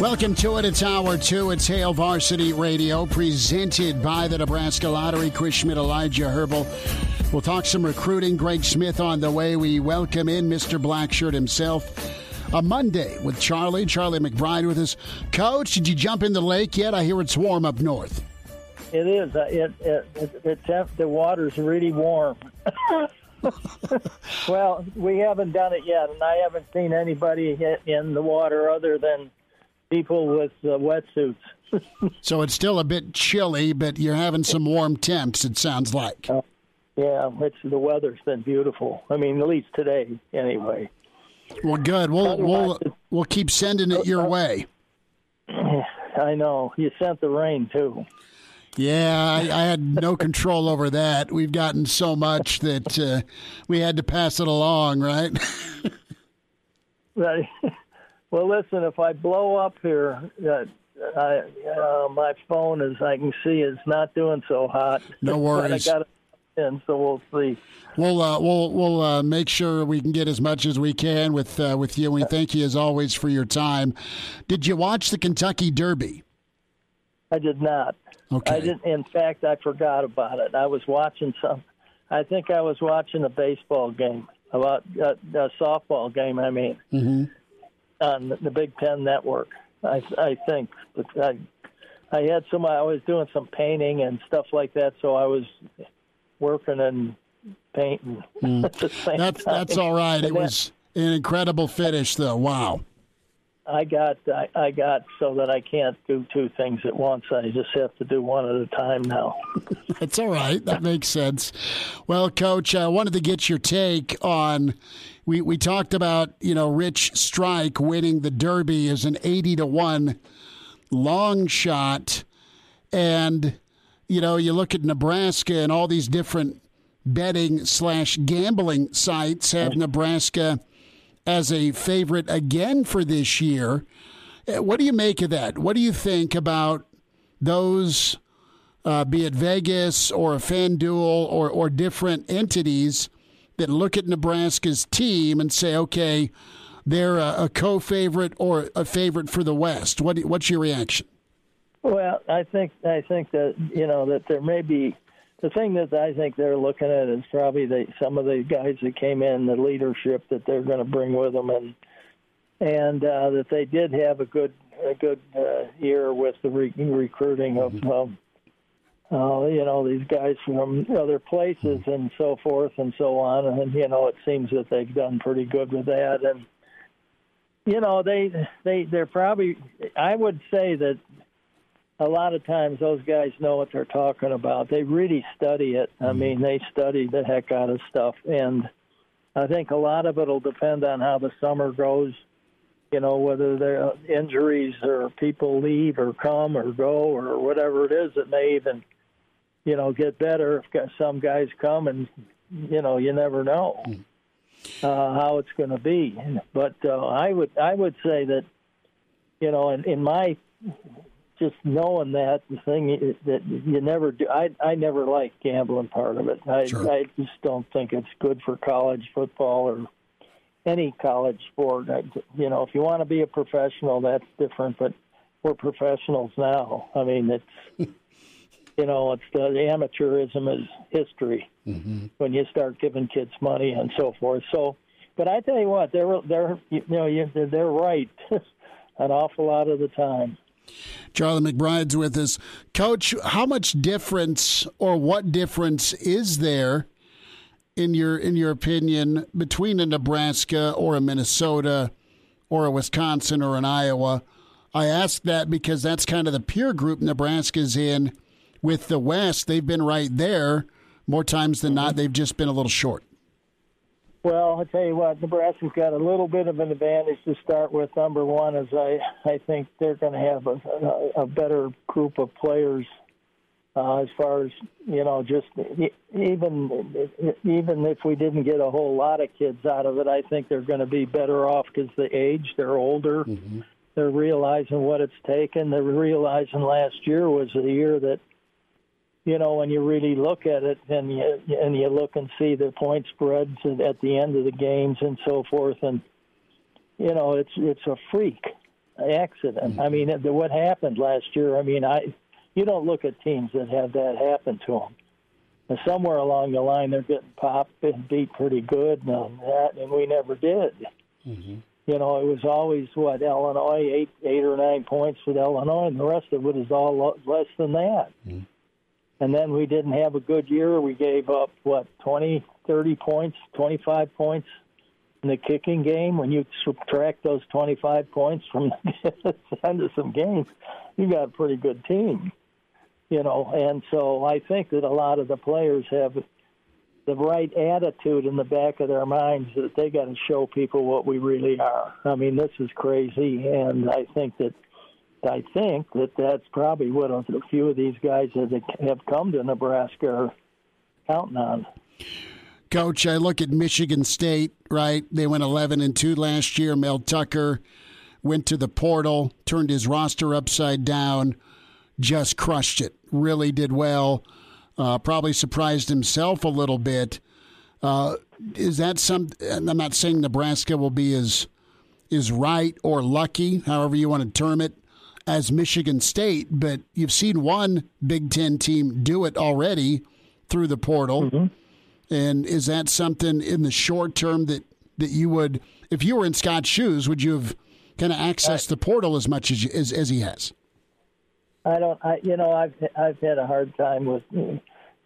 Welcome to it. It's hour two. It's Hail Varsity Radio, presented by the Nebraska Lottery. Chris Schmidt, Elijah Herbal. We'll talk some recruiting. Greg Smith on the way. We welcome in Mr. Blackshirt himself. A Monday with Charlie. Charlie McBride with us. Coach, did you jump in the lake yet? I hear it's warm up north. It is. Uh, it, it, it, it's the water's really warm. well, we haven't done it yet, and I haven't seen anybody in the water other than people with uh, wetsuits. so it's still a bit chilly, but you're having some warm temps. It sounds like. Uh, yeah, it's the weather's been beautiful. I mean, at least today, anyway. Well, good. We'll we'll we'll keep sending it your way. I know you sent the rain too. Yeah, I, I, had no control over that. We've gotten so much that uh, we had to pass it along, right? right. Well, listen, if I blow up here, uh, I, uh, my phone, as I can see, is not doing so hot. No worries. I got it in, so we'll see. We'll uh, we'll we'll uh, make sure we can get as much as we can with uh, with you. We thank you as always for your time. Did you watch the Kentucky Derby? I did not. Okay. I didn't. In fact, I forgot about it. I was watching some. I think I was watching a baseball game about uh, a softball game. I mean. Mm-hmm on the Big Ten Network. I, I think but I, I had some. I was doing some painting and stuff like that, so I was working and painting. Mm. that's time. that's all right. It was an incredible finish, though. Wow. I got I, I got so that I can't do two things at once. I just have to do one at a time now. That's all right. That makes sense. Well, Coach, I wanted to get your take on. We we talked about you know Rich Strike winning the Derby as an eighty to one long shot, and you know you look at Nebraska and all these different betting slash gambling sites have Nebraska as a favorite again for this year. Uh, what do you make of that? What do you think about those, uh, be it Vegas or a FanDuel or, or different entities that look at Nebraska's team and say, okay, they're a, a co favorite or a favorite for the West? What, what's your reaction? Well, I think I think that you know that there may be the thing that I think they're looking at is probably the, some of the guys that came in, the leadership that they're going to bring with them, and and uh, that they did have a good a good uh, year with the re- recruiting of. Mm-hmm. Um, uh, you know these guys from other places and so forth and so on, and you know it seems that they've done pretty good with that, and you know they they they're probably I would say that a lot of times those guys know what they're talking about. They really study it. I mm-hmm. mean, they study the heck out of stuff, and I think a lot of it will depend on how the summer goes. You know, whether there are injuries or people leave or come or go or whatever it is, it may even, you know, get better if some guys come and, you know, you never know mm. uh, how it's going to be. But uh, I would I would say that, you know, in, in my just knowing that the thing that you never do. I I never liked gambling part of it. I sure. I just don't think it's good for college football or any college sport. I, you know, if you want to be a professional, that's different. But we're professionals now. I mean, it's you know, it's the, the amateurism is history mm-hmm. when you start giving kids money and so forth. So, but I tell you what, they're they're you know they're, they're right an awful lot of the time. Charlie McBride's with us, Coach. How much difference, or what difference, is there in your in your opinion between a Nebraska or a Minnesota or a Wisconsin or an Iowa? I ask that because that's kind of the peer group Nebraska's in with the West, they've been right there more times than not. Mm-hmm. They've just been a little short. Well, I tell you what, Nebraska's got a little bit of an advantage to start with. Number one is I I think they're going to have a, a, a better group of players uh, as far as you know. Just even even if we didn't get a whole lot of kids out of it, I think they're going to be better off because the age they're older. Mm-hmm. They're realizing what it's taken. They're realizing last year was the year that you know, when you really look at it and you and you look and see the point spreads at the end of the games and so forth, and you know, it's it's a freak accident. Mm-hmm. I mean, what happened last year? I mean, I you don't look at teams that have that happen to them. And somewhere along the line, they're getting popped and beat pretty good and that, and we never did. Mm-hmm. You know, it was always what Illinois eight eight or nine points with Illinois, and the rest of it is all less than that. Mm-hmm and then we didn't have a good year. We gave up what 20, 30 points, 25 points in the kicking game. When you subtract those 25 points from the end of some games, you got a pretty good team, you know. And so I think that a lot of the players have the right attitude in the back of their minds that they got to show people what we really are. I mean, this is crazy, and I think that I think that that's probably what a few of these guys that have come to Nebraska are counting on. Coach, I look at Michigan State, right? They went 11 and 2 last year. Mel Tucker went to the portal, turned his roster upside down, just crushed it. Really did well. Uh, probably surprised himself a little bit. Uh, is that some? I'm not saying Nebraska will be as is right or lucky, however you want to term it, as Michigan State, but you've seen one Big Ten team do it already through the portal. Mm-hmm. And is that something in the short term that, that you would, if you were in Scott's shoes, would you have kind of accessed the portal as much as, as as he has? I don't. I you know I've I've had a hard time with.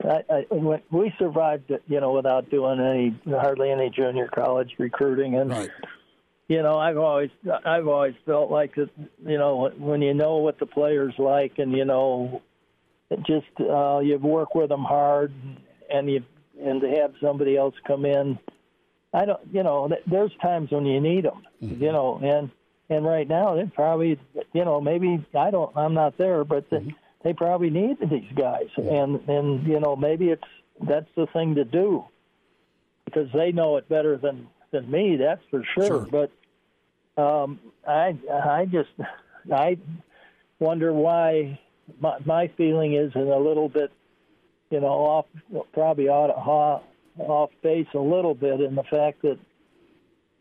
I, I, we survived, you know, without doing any hardly any junior college recruiting, and right you know, I've always I've always felt like that. You know, when you know what the players like, and you know, just uh, you work with them hard, and you and to have somebody else come in, I don't. You know, there's times when you need them. Mm-hmm. You know, and and right now they probably, you know, maybe I don't. I'm not there, but mm-hmm. they, they probably need these guys, and and you know, maybe it's that's the thing to do because they know it better than than me, that's for sure. sure. But um, I I just I wonder why my, my feeling is in a little bit, you know, off probably off off base a little bit in the fact that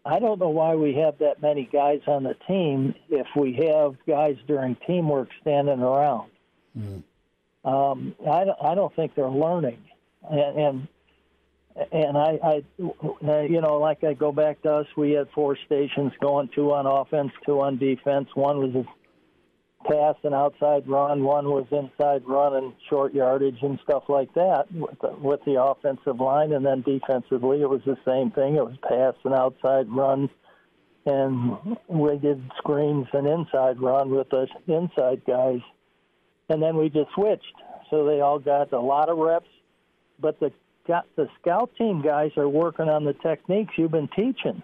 I don't know why we have that many guys on the team if we have guys during teamwork standing around. Mm-hmm. Um, I don't, I don't think they're learning, and, and and I, I, you know, like I go back to us, we had four stations going: two on offense, two on defense. One was a pass and outside run, one was inside run and short yardage and stuff like that with the, with the offensive line, and then defensively it was the same thing. It was pass and outside run, and we did screens and inside run with the inside guys, and then we just switched. So they all got a lot of reps, but the got the scout team guys are working on the techniques you've been teaching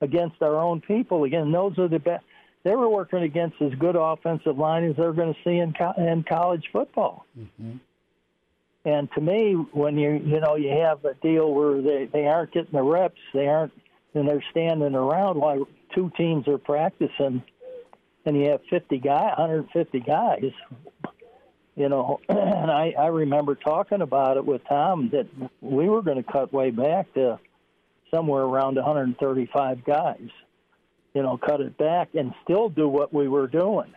against our own people. Again, those are the best. They were working against as good offensive line as they're going to see in co- in college football. Mm-hmm. And to me, when you you know you have a deal where they they aren't getting the reps, they aren't, and they're standing around while two teams are practicing, and you have 50 guy, 150 guys you know, and I, I remember talking about it with Tom that we were going to cut way back to somewhere around 135 guys, you know, cut it back and still do what we were doing.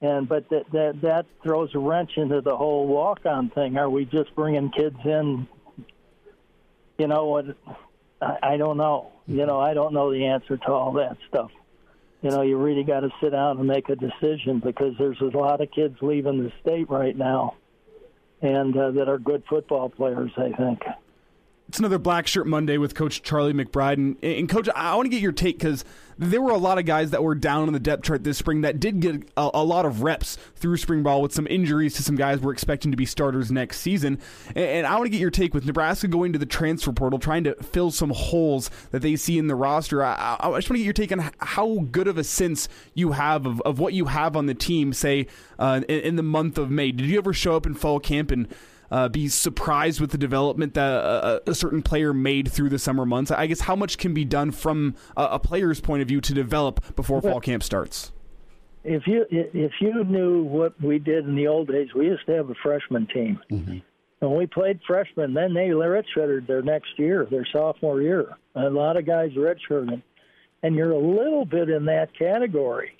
And but that that that throws a wrench into the whole walk-on thing. Are we just bringing kids in? You know what? I, I don't know. You know, I don't know the answer to all that stuff. You know, you really got to sit down and make a decision because there's a lot of kids leaving the state right now, and uh, that are good football players. I think. It's another Black Shirt Monday with Coach Charlie McBride. And, and Coach, I want to get your take because there were a lot of guys that were down on the depth chart this spring that did get a, a, lot of reps through spring ball with some injuries to some guys we're expecting to be starters next season. And, and I want to get your take with Nebraska going to the transfer portal, trying to fill some holes that they see in the roster. I, I just want to get your take on how good of a sense you have of, of what you have on the team, say, uh, in, in the month of May. Did you ever show up in fall camp and uh, be surprised with the development that a, a, certain player made through the summer months? I guess how much can be done from a, a player's point of view to develop before fall camp starts? If you if you knew what we did in the old days, we used to have a freshman team. Mm-hmm. And we played freshmen, then they redshirted their next year, their sophomore year. A lot of guys redshirted, and you're a little bit in that category.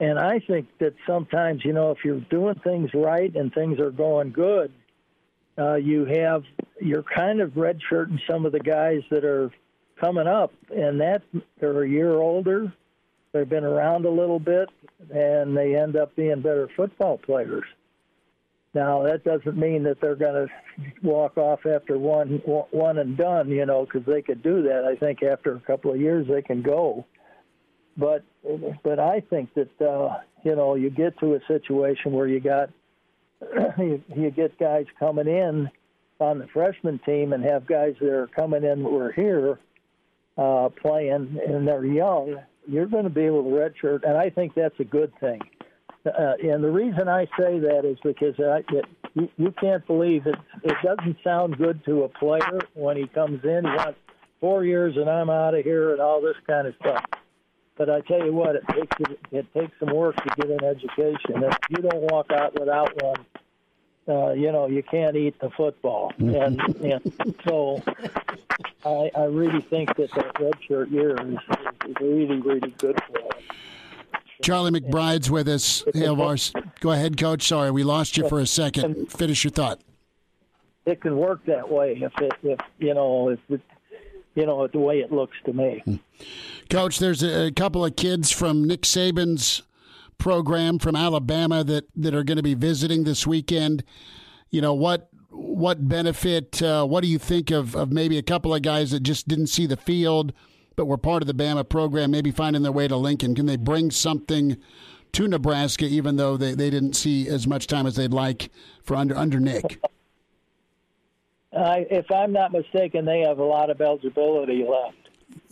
And I think that sometimes, you know, if you're doing things right and things are going good, uh, you have you're kind of redshirting some of the guys that are coming up, and that they're a year older. They've been around a little bit, and they end up being better football players. Now that doesn't mean that they're going to walk off after one one and done, you know, because they could do that. I think after a couple of years they can go, but but I think that uh, you know you get to a situation where you got you, you get guys coming in on the freshman team and have guys that are coming in that were here uh, playing and they're young, you're going to be able to redshirt, and I think that's a good thing. Uh, and the reason I say that is because I, it, you, you can't believe it. It doesn't sound good to a player when he comes in. He wants four years and I'm out of here and all this kind of stuff. But I tell you what, it takes it, it takes some work to get an education. If you don't walk out without one, uh, you know you can't eat the football. And, and so I, I really think that that redshirt year is, is really really good for us. Charlie McBride's with us. Go ahead, Coach. Sorry, we lost you for a second. Finish your thought. It can work that way if it, if you know if it, you know the way it looks to me. Coach, there's a, couple of kids from Nick Saban's program from Alabama that, that are going to be visiting this weekend. You know what what benefit? Uh, what do you think of, of maybe a couple of guys that just didn't see the field, but were part of the Bama program, maybe finding their way to Lincoln? Can they bring something to Nebraska, even though they, they didn't see as much time as they'd like for under under Nick? Uh, if I'm not mistaken, they have a lot of eligibility left.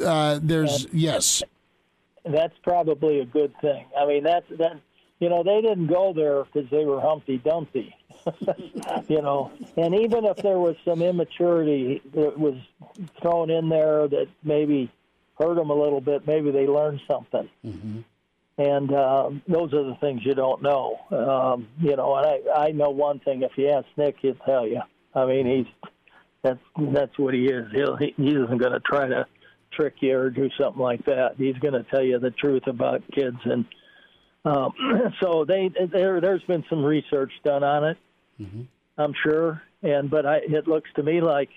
Uh, there's and yes. That's probably a good thing. I mean, that's that. You know, they didn't go there because they were Humpty Dumpty. you know, and even if there was some immaturity that was thrown in there that maybe hurt them a little bit, maybe they learned something. Mm-hmm. And uh, those are the things you don't know. Um, you know, and I, I know one thing. If you ask Nick, he'll tell you. I mean, he's that's that's what he is. He'll, he he isn't going to try to trick you or do something like that. He's going to tell you the truth about kids, and um, so they there. There's been some research done on it, mm-hmm. I'm sure, and but I, it looks to me like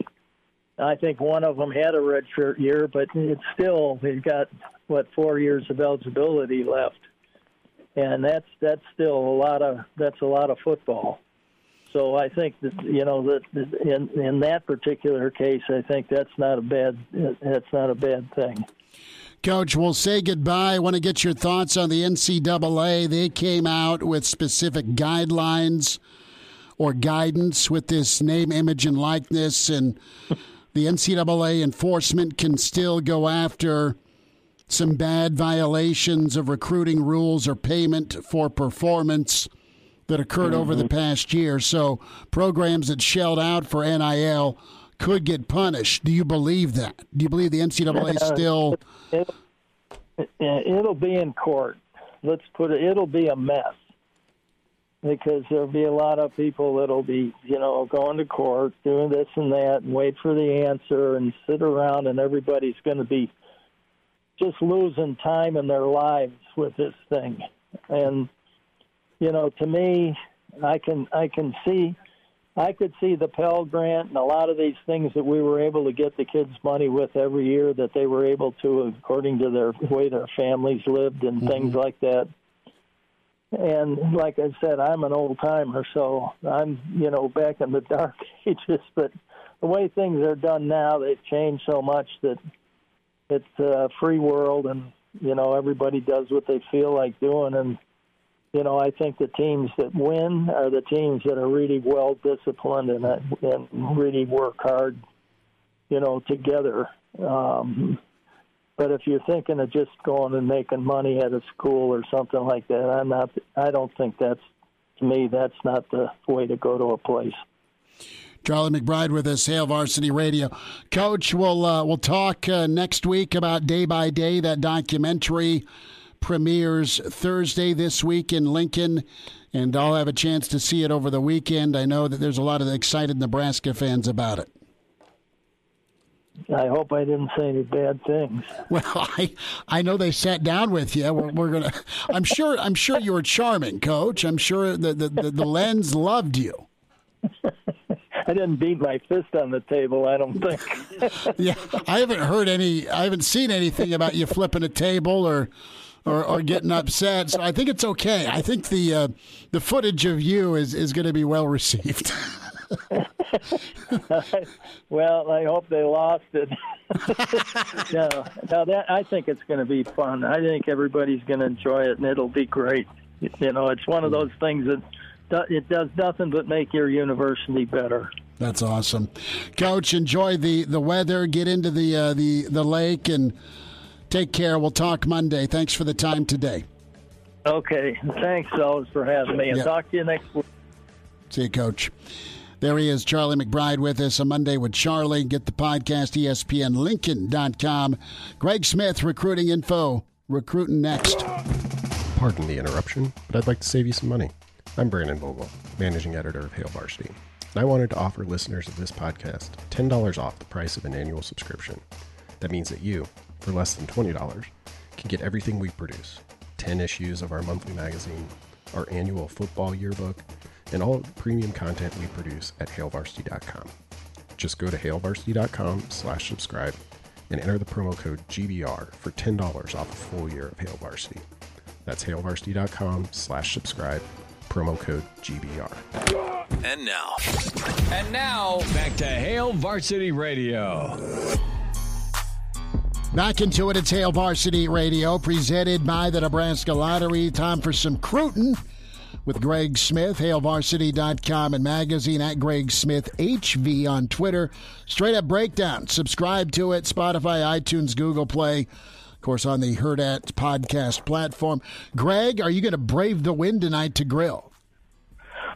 I think one of them had a redshirt year, but it's still he's got what four years of eligibility left, and that's that's still a lot of that's a lot of football. So I think that you know that in in that particular case, I think that's not a bad that's not a bad thing. Coach, we'll say goodbye. I want to get your thoughts on the NCAA. They came out with specific guidelines or guidance with this name, image, and likeness, and the NCAA enforcement can still go after some bad violations of recruiting rules or payment for performance that occurred mm-hmm. over the mm-hmm. past year. So programs that shelled out for NIL could get punished. Do you believe that? Do you believe the NCAA still? It, it'll be in court. Let's put it. It'll be a mess because there'll be a lot of people that'll be, you know, going to court, doing this and that, and wait for the answer, and sit around, and everybody's going to be just losing time in their lives with this thing. And you know, to me, I can I can see I could see the Pell Grant and a lot of these things that we were able to get the kids money with every year that they were able to according to their way their families lived and mm-hmm. things like that. And like I said, I'm an old timer, so I'm you know back in the dark ages. But the way things are done now, they've changed so much that it's a free world, and you know everybody does what they feel like doing, and you know, I think the teams that win are the teams that are really well disciplined and and really work hard, you know, together. Um, but if you're thinking of just going and making money at a school or something like that, I'm not. I don't think that's to me. That's not the way to go to a place. Charlie McBride with us, Hail Varsity Radio. Coach, we'll uh, we'll talk uh, next week about day by day that documentary premieres Thursday this week in Lincoln, and I'll have a chance to see it over the weekend. I know that there's a lot of excited Nebraska fans about it. I hope I didn't say any bad things. Well, I I know they sat down with you. We're, we're gonna. I'm sure. I'm sure you were charming, Coach. I'm sure the the, the, the lens loved you. I didn't beat my fist on the table. I don't think. yeah, I haven't heard any. I haven't seen anything about you flipping a table or or, or getting upset. So I think it's okay. I think the uh, the footage of you is, is going to be well received. well, I hope they lost it. no, no, that I think it's going to be fun. I think everybody's going to enjoy it, and it'll be great. You know, it's one of those things that it does nothing but make your university better. That's awesome, Coach. Enjoy the, the weather. Get into the uh, the the lake and Take care. We'll talk Monday. Thanks for the time today. Okay. Thanks, fellas, for having me. And yep. talk to you next week. See you, Coach. There he is, Charlie McBride with us. A Monday with Charlie. Get the podcast, ESPNLincoln.com. Greg Smith, recruiting info. Recruiting next. Pardon the interruption, but I'd like to save you some money. I'm Brandon Vogel, managing editor of Hail Varsity, and I wanted to offer listeners of this podcast $10 off the price of an annual subscription. That means that you, for less than $20 can get everything we produce 10 issues of our monthly magazine, our annual football yearbook, and all the premium content we produce at hailvarsity.com. Just go to hailvarsity.com slash subscribe and enter the promo code GBR for $10 off a full year of Hail Varsity. That's hailvarsity.com slash subscribe, promo code GBR. And now. And now, back to Hail Varsity Radio. Back into it, it's Hail Varsity Radio, presented by the Nebraska Lottery. Time for some Cruton with Greg Smith, hailvarsity.com and magazine at Greg Smith HV on Twitter. Straight up breakdown. Subscribe to it, Spotify, iTunes, Google Play. Of course, on the Hurrdat podcast platform. Greg, are you going to brave the wind tonight to grill?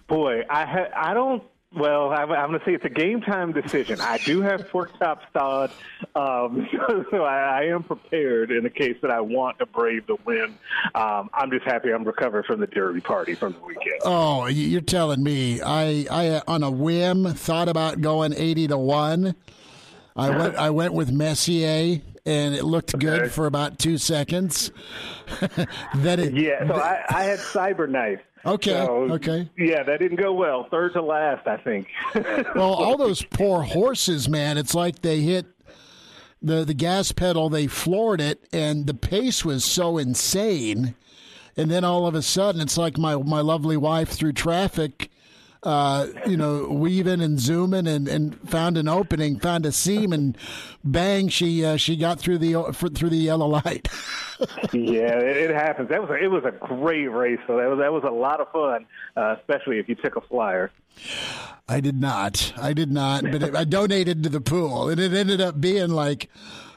Boy, I ha- I don't well, I'm, I'm going to say it's a game time decision. I do have pork chop sod, um, so I, I am prepared in the case that I want to brave the wind. Um, I'm just happy I'm recovered from the derby party from the weekend. Oh, you're telling me? I, I on a whim thought about going eighty to one. I went I went with Messier and it looked okay. good for about two seconds. then it, yeah, so I, I had Cyberknife. Okay. So, okay. Yeah, that didn't go well. Third to last, I think. well, all those poor horses, man. It's like they hit the the gas pedal, they floored it, and the pace was so insane. And then all of a sudden, it's like my my lovely wife through traffic uh, you know, weaving and zooming and, and found an opening, found a seam, and bang, she uh, she got through the through the yellow light. yeah, it, it, happens. That was a, it was a great race. So that was that was a lot of fun, uh, especially if you took a flyer. I did not. I did not. But it, I donated to the pool, and it ended up being like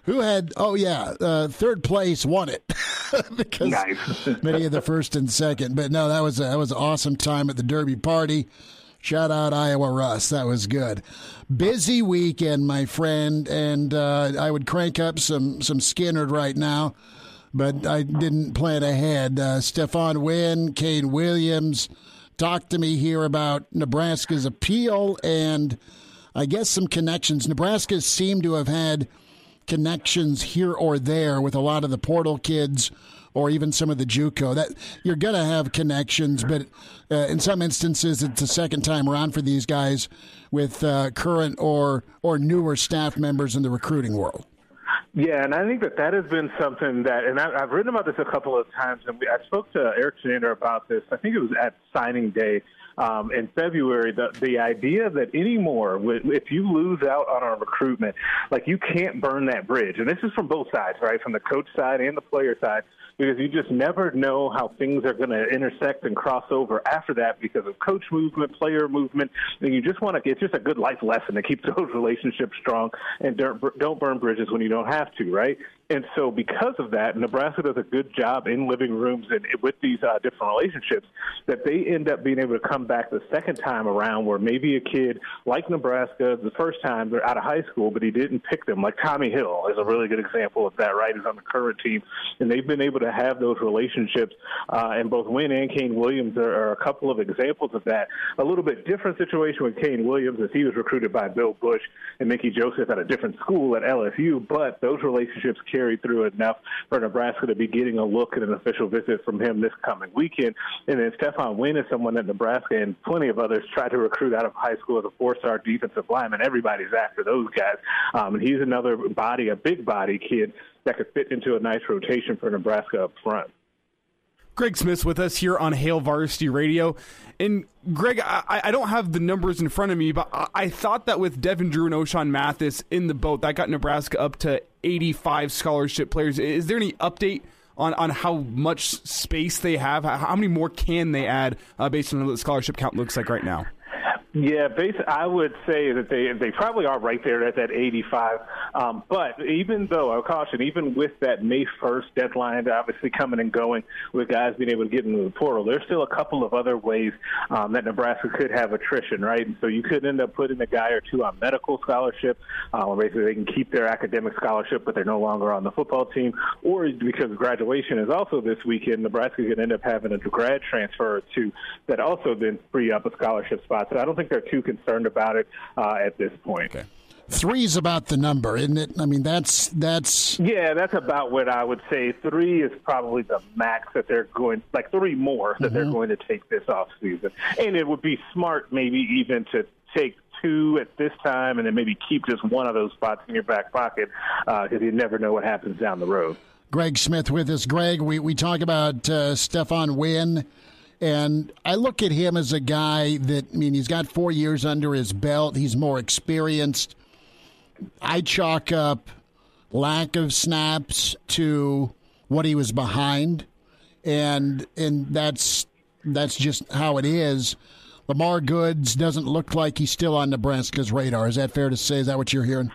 who had oh yeah uh, third place won it because nice. many of the first and second but no that was a, that was an awesome time at the derby party Shout out Iowa Russ. That was good. Busy weekend, my friend, and uh, I would crank up some some Skynyrd right now, but I didn't plan ahead. Uh, Stephon Wynn, Kane Williams, talk to me here about Nebraska's appeal and I guess some connections. Nebraska seemed to have had connections here or there with a lot of the portal kids or even some of the JUCO. That you're going to have connections, but uh, in some instances, it's a second time around for these guys with uh, current or or newer staff members in the recruiting world. Yeah, and I think that that has been something that, and I, have written about this a couple of times, and we, I spoke to Erik Chinander about this. I think it was at signing day um, in February. The the idea that anymore, if you lose out on our recruitment, like you can't burn that bridge, and this is from both sides, right, from the coach side and the player side because you just never know how things are going to intersect and cross over after that because of coach movement, player movement, and you just want to. It's just a good life lesson to keep those relationships strong and don't don't burn bridges when you don't have to, right? And so, because of that, Nebraska does a good job in living rooms and with these uh, different relationships that they end up being able to come back the second time around where maybe a kid like Nebraska, the first time they're out of high school, but he didn't pick them. Like Tommy Hill is a really good example of that, right? He's on the current team, and they've been able to have those relationships. Uh, and both Wynn and Kane Williams are, are a couple of examples of that. A little bit different situation with Kane Williams as he was recruited by Bill Busch and Mickey Joseph at a different school at LSU, but those relationships carried through enough for Nebraska to be getting a look at an official visit from him this coming weekend. And then Stephon Wynn is someone that Nebraska and plenty of others tried to recruit out of high school as a four-star defensive lineman. Everybody's after those guys. Um, and he's another body, a big body kid that could fit into a nice rotation for Nebraska up front. Greg Smith's with us here on Hail Varsity Radio. And Greg, I, I, don't have the numbers in front of me, but I, I, thought that with Devin Drew and Ochaun Mathis in the boat, that got Nebraska up to 85 scholarship players. Is there any update on, on how much space they have? How many more can they add uh, based on what the scholarship count looks like right now? Yeah, I would say that they they probably are right there at that 85. Um, but even though, I caution, even with that May 1st deadline obviously coming and going, with guys being able to get into the portal, there's still a couple of other ways um, that Nebraska could have attrition, right? And so you could end up putting a guy or two on medical scholarship, uh, where basically they can keep their academic scholarship, but they're no longer on the football team, or because graduation is also this weekend, Nebraska could end up having a grad transfer or two that also then free up a scholarship spot. So I don't think think they're too concerned about it uh, at this point. Okay. Three's about the number, isn't it? I mean, that's that's. Yeah, that's about what I would say. Three is probably the max that they're going, like three more that mm-hmm. they're going to take this off season, and it would be smart maybe even to take two at this time, and then maybe keep just one of those spots in your back pocket because uh, you never know what happens down the road. Greg Smith with us. Greg, we we talk about uh, Stephon Wynn and I look at him as a guy that, I mean, he's got four years under his belt. He's more experienced. I chalk up lack of snaps to what he was behind. And and that's that's just how it is. Lamar Goods doesn't look like he's still on Nebraska's radar. Is that fair to say? Is that what you're hearing?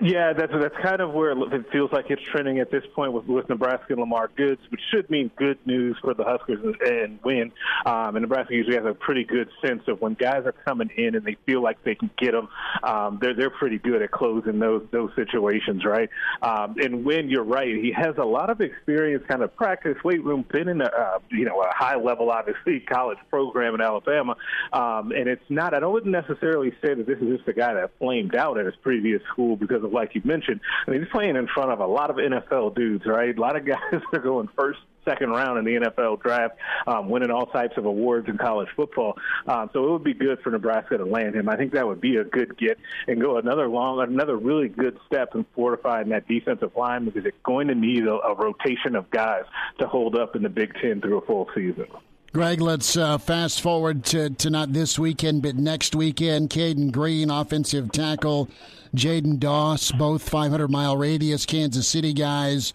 Yeah, that's that's kind of where it feels like it's trending at this point with, with Nebraska and Lamar Goods, which should mean good news for the Huskers and, Wynn. Um, and Nebraska usually has a pretty good sense of when guys are coming in and they feel like they can get them. Um, they're they're pretty good at closing those those situations, right? Um, and Wynn, you're right, he has a lot of experience, kind of practice, weight room, been in a uh, you know a high level, obviously college program in Alabama, um, and it's not. I don't necessarily say that this is just a guy that flamed out at his previous school because of like you mentioned, I mean, he's playing in front of a lot of NFL dudes, right? A lot of guys are going first, second round in the NFL draft, um, winning all types of awards in college football. Um, so it would be good for Nebraska to land him. I think that would be a good get and go another long, another really good step in fortifying that defensive line because it's going to need a, a rotation of guys to hold up in the Big Ten through a full season. Greg, let's uh, fast forward to, to not this weekend, but next weekend. Caden Green, offensive tackle, Jayden Doss, both 500 mile radius Kansas City guys,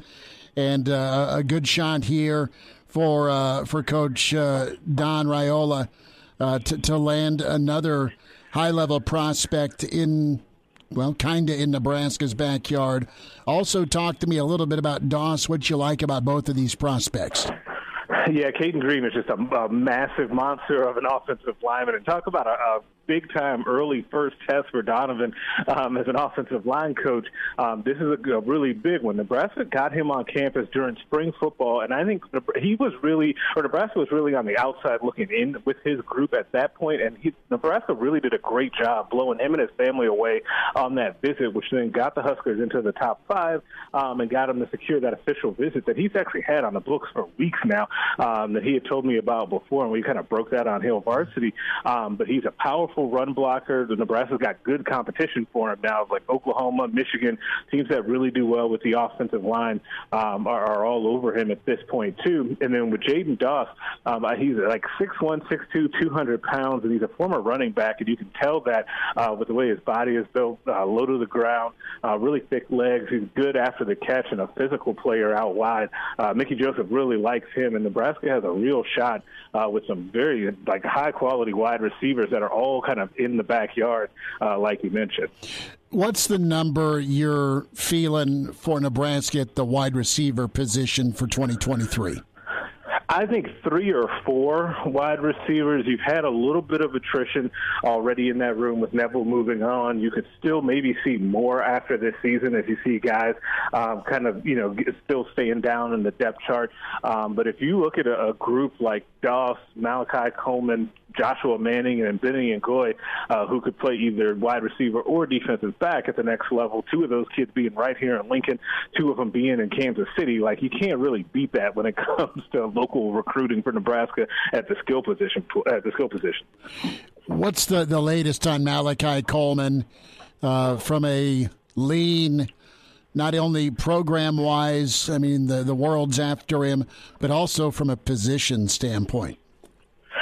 and uh, a good shot here for uh, for Coach uh, Don Raiola uh, to, to land another high level prospect in well, kind of in Nebraska's backyard. Also, talk to me a little bit about Doss. What you like about both of these prospects? Yeah, Cayden Green is just a, a, massive monster of an offensive lineman, and talk about a, a big time early first test for Donovan um, as an offensive line coach. Um, this is a, a really big one. Nebraska got him on campus during spring football, and I think he was really, or Nebraska was really on the outside looking in with his group at that point, and he, Nebraska really did a great job blowing him and his family away on that visit, which then got the Huskers into the top five um, and got him to secure that official visit that he's actually had on the books for weeks now um, that he had told me about before, and we kind of broke that on Hail Varsity. Um, but he's a powerful run blocker. The Nebraska's got good competition for him now, like Oklahoma, Michigan, teams that really do well with the offensive line um, are, are all over him at this point too. And then with Jaden Doss, um, he's like 6'1", 6'2", 200 pounds, and he's a former running back, and you can tell that uh, with the way his body is built, uh, low to the ground, uh, really thick legs. He's good after the catch and a physical player out wide. Uh, Mickey Joseph really likes him, and Nebraska has a real shot uh, with some very like high quality wide receivers that are all kind of in the backyard, uh, like you mentioned. What's the number you're feeling for Nebraska at the wide receiver position for 2023? I think three or four wide receivers. You've had a little bit of attrition already in that room with Neville moving on. You could still maybe see more after this season as you see guys um, kind of, you know, still staying down in the depth chart. Um, but if you look at a, a group like Doss, Malachi Coleman, Joshua Manning and Benny and Goy, uh, who could play either wide receiver or defensive back at the next level. Two of those kids being right here in Lincoln, two of them being in Kansas City. Like you can't really beat that when it comes to local recruiting for Nebraska at the skill position. At the skill position. What's the the latest on Malachi Coleman uh, from a lean? Not only program wise, I mean the the world's after him, but also from a position standpoint.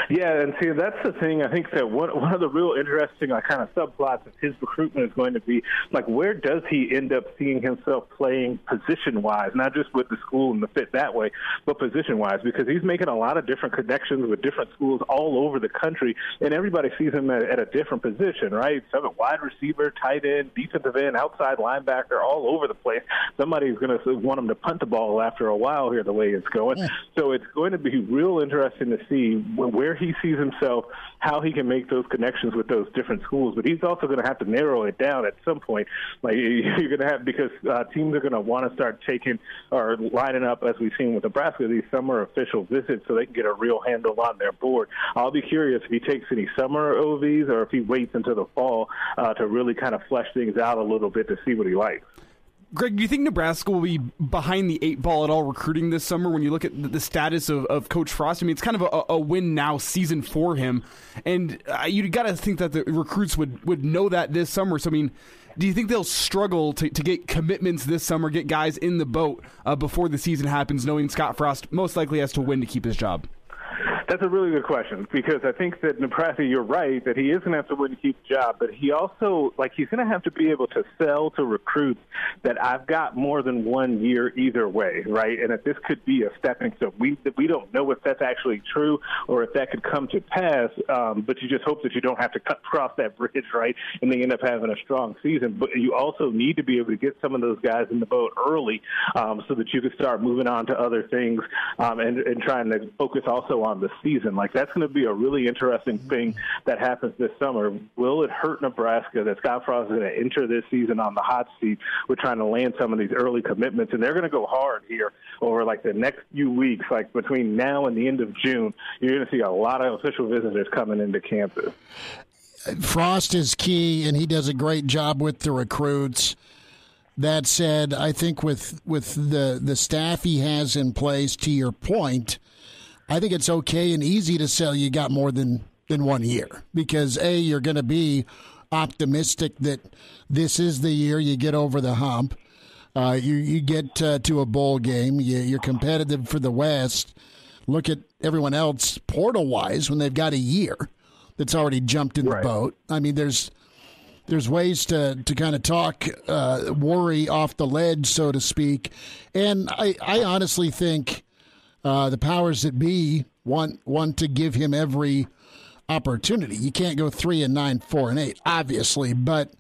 Yeah, and see, that's the thing. I think that one one of the real interesting like, kind of subplots of his recruitment is going to be like, where does he end up seeing himself playing position wise, not just with the school and the fit that way, but position wise, because he's making a lot of different connections with different schools all over the country, and everybody sees him at, at a different position, right? So, a wide receiver, tight end, defensive end, outside linebacker, all over the place. Somebody's going to want him to punt the ball after a while here, the way it's going. Yeah. So, it's going to be real interesting to see where he sees himself, how he can make those connections with those different schools. But he's also going to have to narrow it down at some point. Like you're going to have because uh, teams are going to want to start taking or lining up as we've seen with Nebraska these summer official visits so they can get a real handle on their board. I'll be curious if he takes any summer OVs or if he waits until the fall uh, to really kind of flesh things out a little bit to see what he likes. Greg, do you think Nebraska will be behind the eight ball at all recruiting this summer when you look at the status of, of Coach Frost? I mean, it's kind of a, a win now season for him. And uh, you got to think that the recruits would, would know that this summer. So, I mean, do you think they'll struggle to, to get commitments this summer, get guys in the boat uh, before the season happens, knowing Scott Frost most likely has to win to keep his job? That's a really good question because I think that Nebraska, you're right that he is going to have to win to keep the job, but he also like he's going to have to be able to sell to recruits that I've got more than one year either way, right? And that this could be a stepping stone. We we don't know if that's actually true or if that could come to pass, um, but you just hope that you don't have to cut across that bridge, right? And they end up having a strong season. But you also need to be able to get some of those guys in the boat early um, so that you can start moving on to other things um, and, and trying to focus also on the season. Like that's going to be a really interesting thing that happens this summer. Will it hurt Nebraska that Scott Frost is going to enter this season on the hot seat with trying to land some of these early commitments? And they're going to go hard here over like the next few weeks, like between now and the end of June. You're going to see a lot of official visitors coming into campus. Frost is key, and he does a great job with the recruits. That said, I think with with the the staff he has in place, to your point, I think it's okay and easy to sell you got more than than one year because a you're going to be optimistic that this is the year you get over the hump. Uh, you you get uh, to a bowl game. You, you're competitive for the West. Look at everyone else portal wise when they've got a year that's already jumped in right. the boat. I mean, there's there's ways to, to kind of talk uh, worry off the ledge, so to speak. And I, I honestly think uh, the powers that be want want to give him every opportunity. You can't go three and nine, four and eight, obviously, but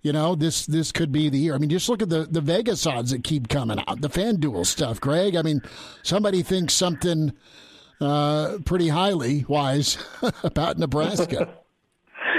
you know this this could be the year. I mean, just look at the the Vegas odds that keep coming out, the FanDuel stuff, Greg. I mean, somebody thinks something uh, pretty highly wise about Nebraska.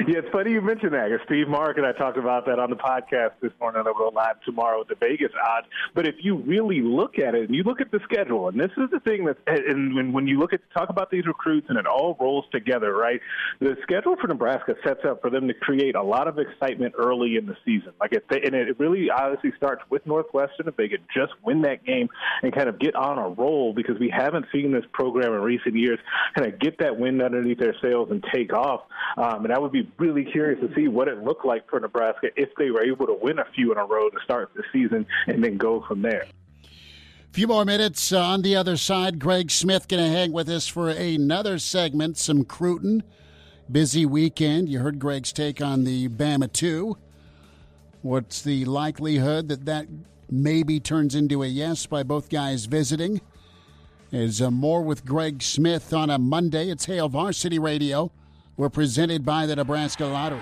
Yeah, it's funny you mentioned that. Steve Mark and I talked about that on the podcast this morning. I'll go live tomorrow with the Vegas odds. But if you really look at it and you look at the schedule, and this is the thing that, and when, you look at talk about these recruits and it all rolls together, right? The schedule for Nebraska sets up for them to create a lot of excitement early in the season. Like, if they, and it really obviously starts with Northwestern if they could just win that game and kind of get on a roll because we haven't seen this program in recent years kind of get that wind underneath their sails and take off. Um, and that would be really curious to see what it looked like for Nebraska if they were able to win a few in a row to start the season and then go from there. A few more minutes uh, on the other side. Greg Smith going to hang with us for another segment. Some Cruton. Busy weekend. You heard Greg's take on the Bama 2. What's the likelihood that that maybe turns into a yes by both guys visiting? Is uh, more with Greg Smith on a Monday. It's Hail Varsity Radio. We're presented by the Nebraska Lottery.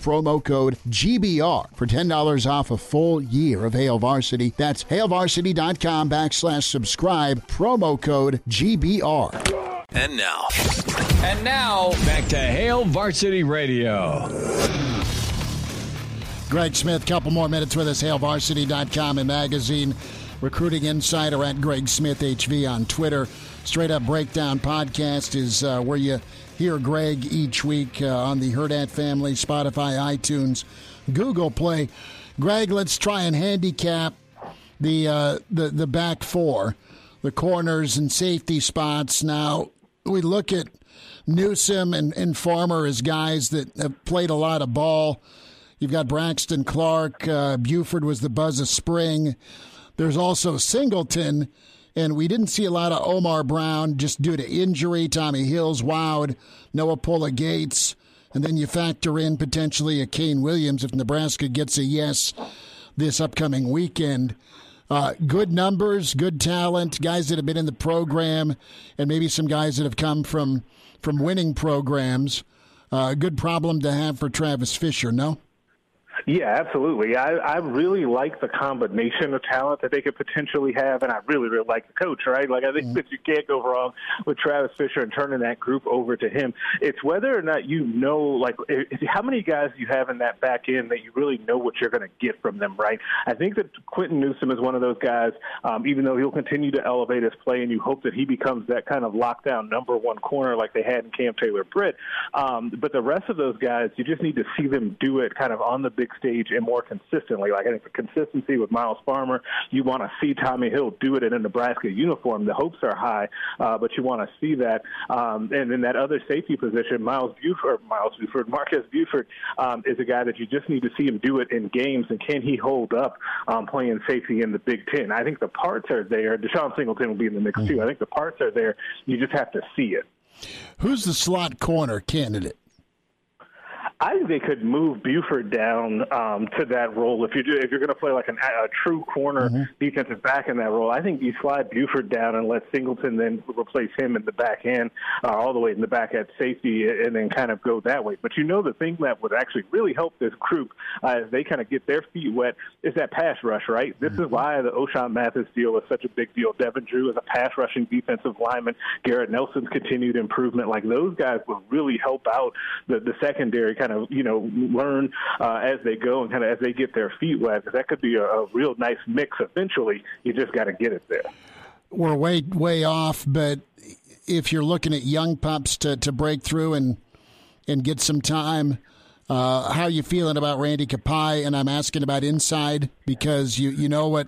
promo code GBR for $10 off a full year of Hail Varsity. That's hailvarsity.com backslash subscribe, promo code GBR. And now. And now, back to Hail Varsity Radio. Greg Smith, couple more minutes with us, hailvarsity.com and magazine. Recruiting Insider at Greg Smith HV on Twitter. Straight Up Breakdown podcast is uh, where you hear Greg each week uh, on the Hurrdat family, Spotify, iTunes, Google Play. Greg, let's try and handicap the uh, the the back four, the corners and safety spots. Now we look at Newsome and, and Farmer as guys that have played a lot of ball. You've got Braxton Clark. Uh, Buford was the buzz of spring. There's also Singleton, and we didn't see a lot of Omar Brown just due to injury. Tommy Hills wowed, Noa Pola-Gates, and then you factor in potentially a Kane Williams if Nebraska gets a yes this upcoming weekend. Uh, good numbers, good talent, guys that have been in the program, and maybe some guys that have come from from winning programs. Uh, good problem to have for Travis Fisher, no? Yeah, absolutely. I, I really like the combination of talent that they could potentially have, and I really, really like the coach, right? Like, I think mm-hmm. that you can't go wrong with Travis Fisher and turning that group over to him. It's whether or not you know, like, if, how many guys you have in that back end that you really know what you're going to get from them, right? I think that Quinton Newsome is one of those guys, um, even though he'll continue to elevate his play, and you hope that he becomes that kind of lockdown number one corner like they had in Cam Taylor Britt. Um, but the rest of those guys, you just need to see them do it kind of on the big stage and more consistently. Like I think the consistency with Myles Farmer, you want to see Tommy Hill do it in a Nebraska uniform. The hopes are high, uh, but you want to see that. Um, and in that other safety position, Miles Buford, Miles Buford, Marques Buford um, is a guy that you just need to see him do it in games. And can he hold up um, playing safety in the Big Ten? I think the parts are there. DeShon Singleton will be in the mix too. I think the parts are there. You just have to see it. Who's the slot corner candidate? I think they could move Buford down um, to that role if you do if you're going to play like an, a true corner mm-hmm. defensive back in that role. I think you slide Buford down and let Singleton then replace him in the back end, uh, all the way in the back at safety, and then kind of go that way. But you know the thing that would actually really help this group uh, as they kind of get their feet wet is that pass rush. Right. This mm-hmm. is why the Ochaun Mathis deal is such a big deal. Devin Drew is a pass rushing defensive lineman. Garrett Nelson's continued improvement. Like those guys would really help out the the secondary kind kind of you know learn uh, as they go and kind of as they get their feet wet. That could be a, a real nice mix. Eventually, you just got to get it there. We're way way off, but if you're looking at young pups to, to break through and and get some time. Uh, how are you feeling about Randy Kpai? And I'm asking about inside because you you know what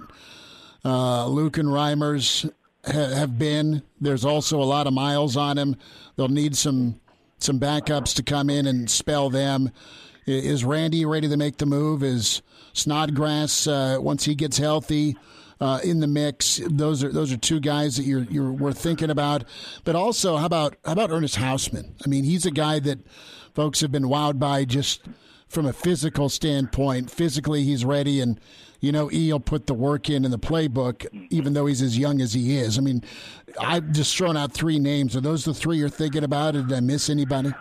uh, Luke and Reimers ha- have been. There's also a lot of miles on him. They'll need some some backups to come in and spell them. Is Randy ready to make the move? Is Snodgrass, uh, once he gets healthy, uh, in the mix. Those are those are two guys that you're you're we're thinking about. But also, how about how about Ernest Hausmann? I mean, he's a guy that folks have been wowed by just from a physical standpoint. Physically, he's ready, and you know he'll put the work in in the playbook, even though he's as young as he is. I mean, I've just thrown out three names. Are those the three you're thinking about? Did I miss anybody?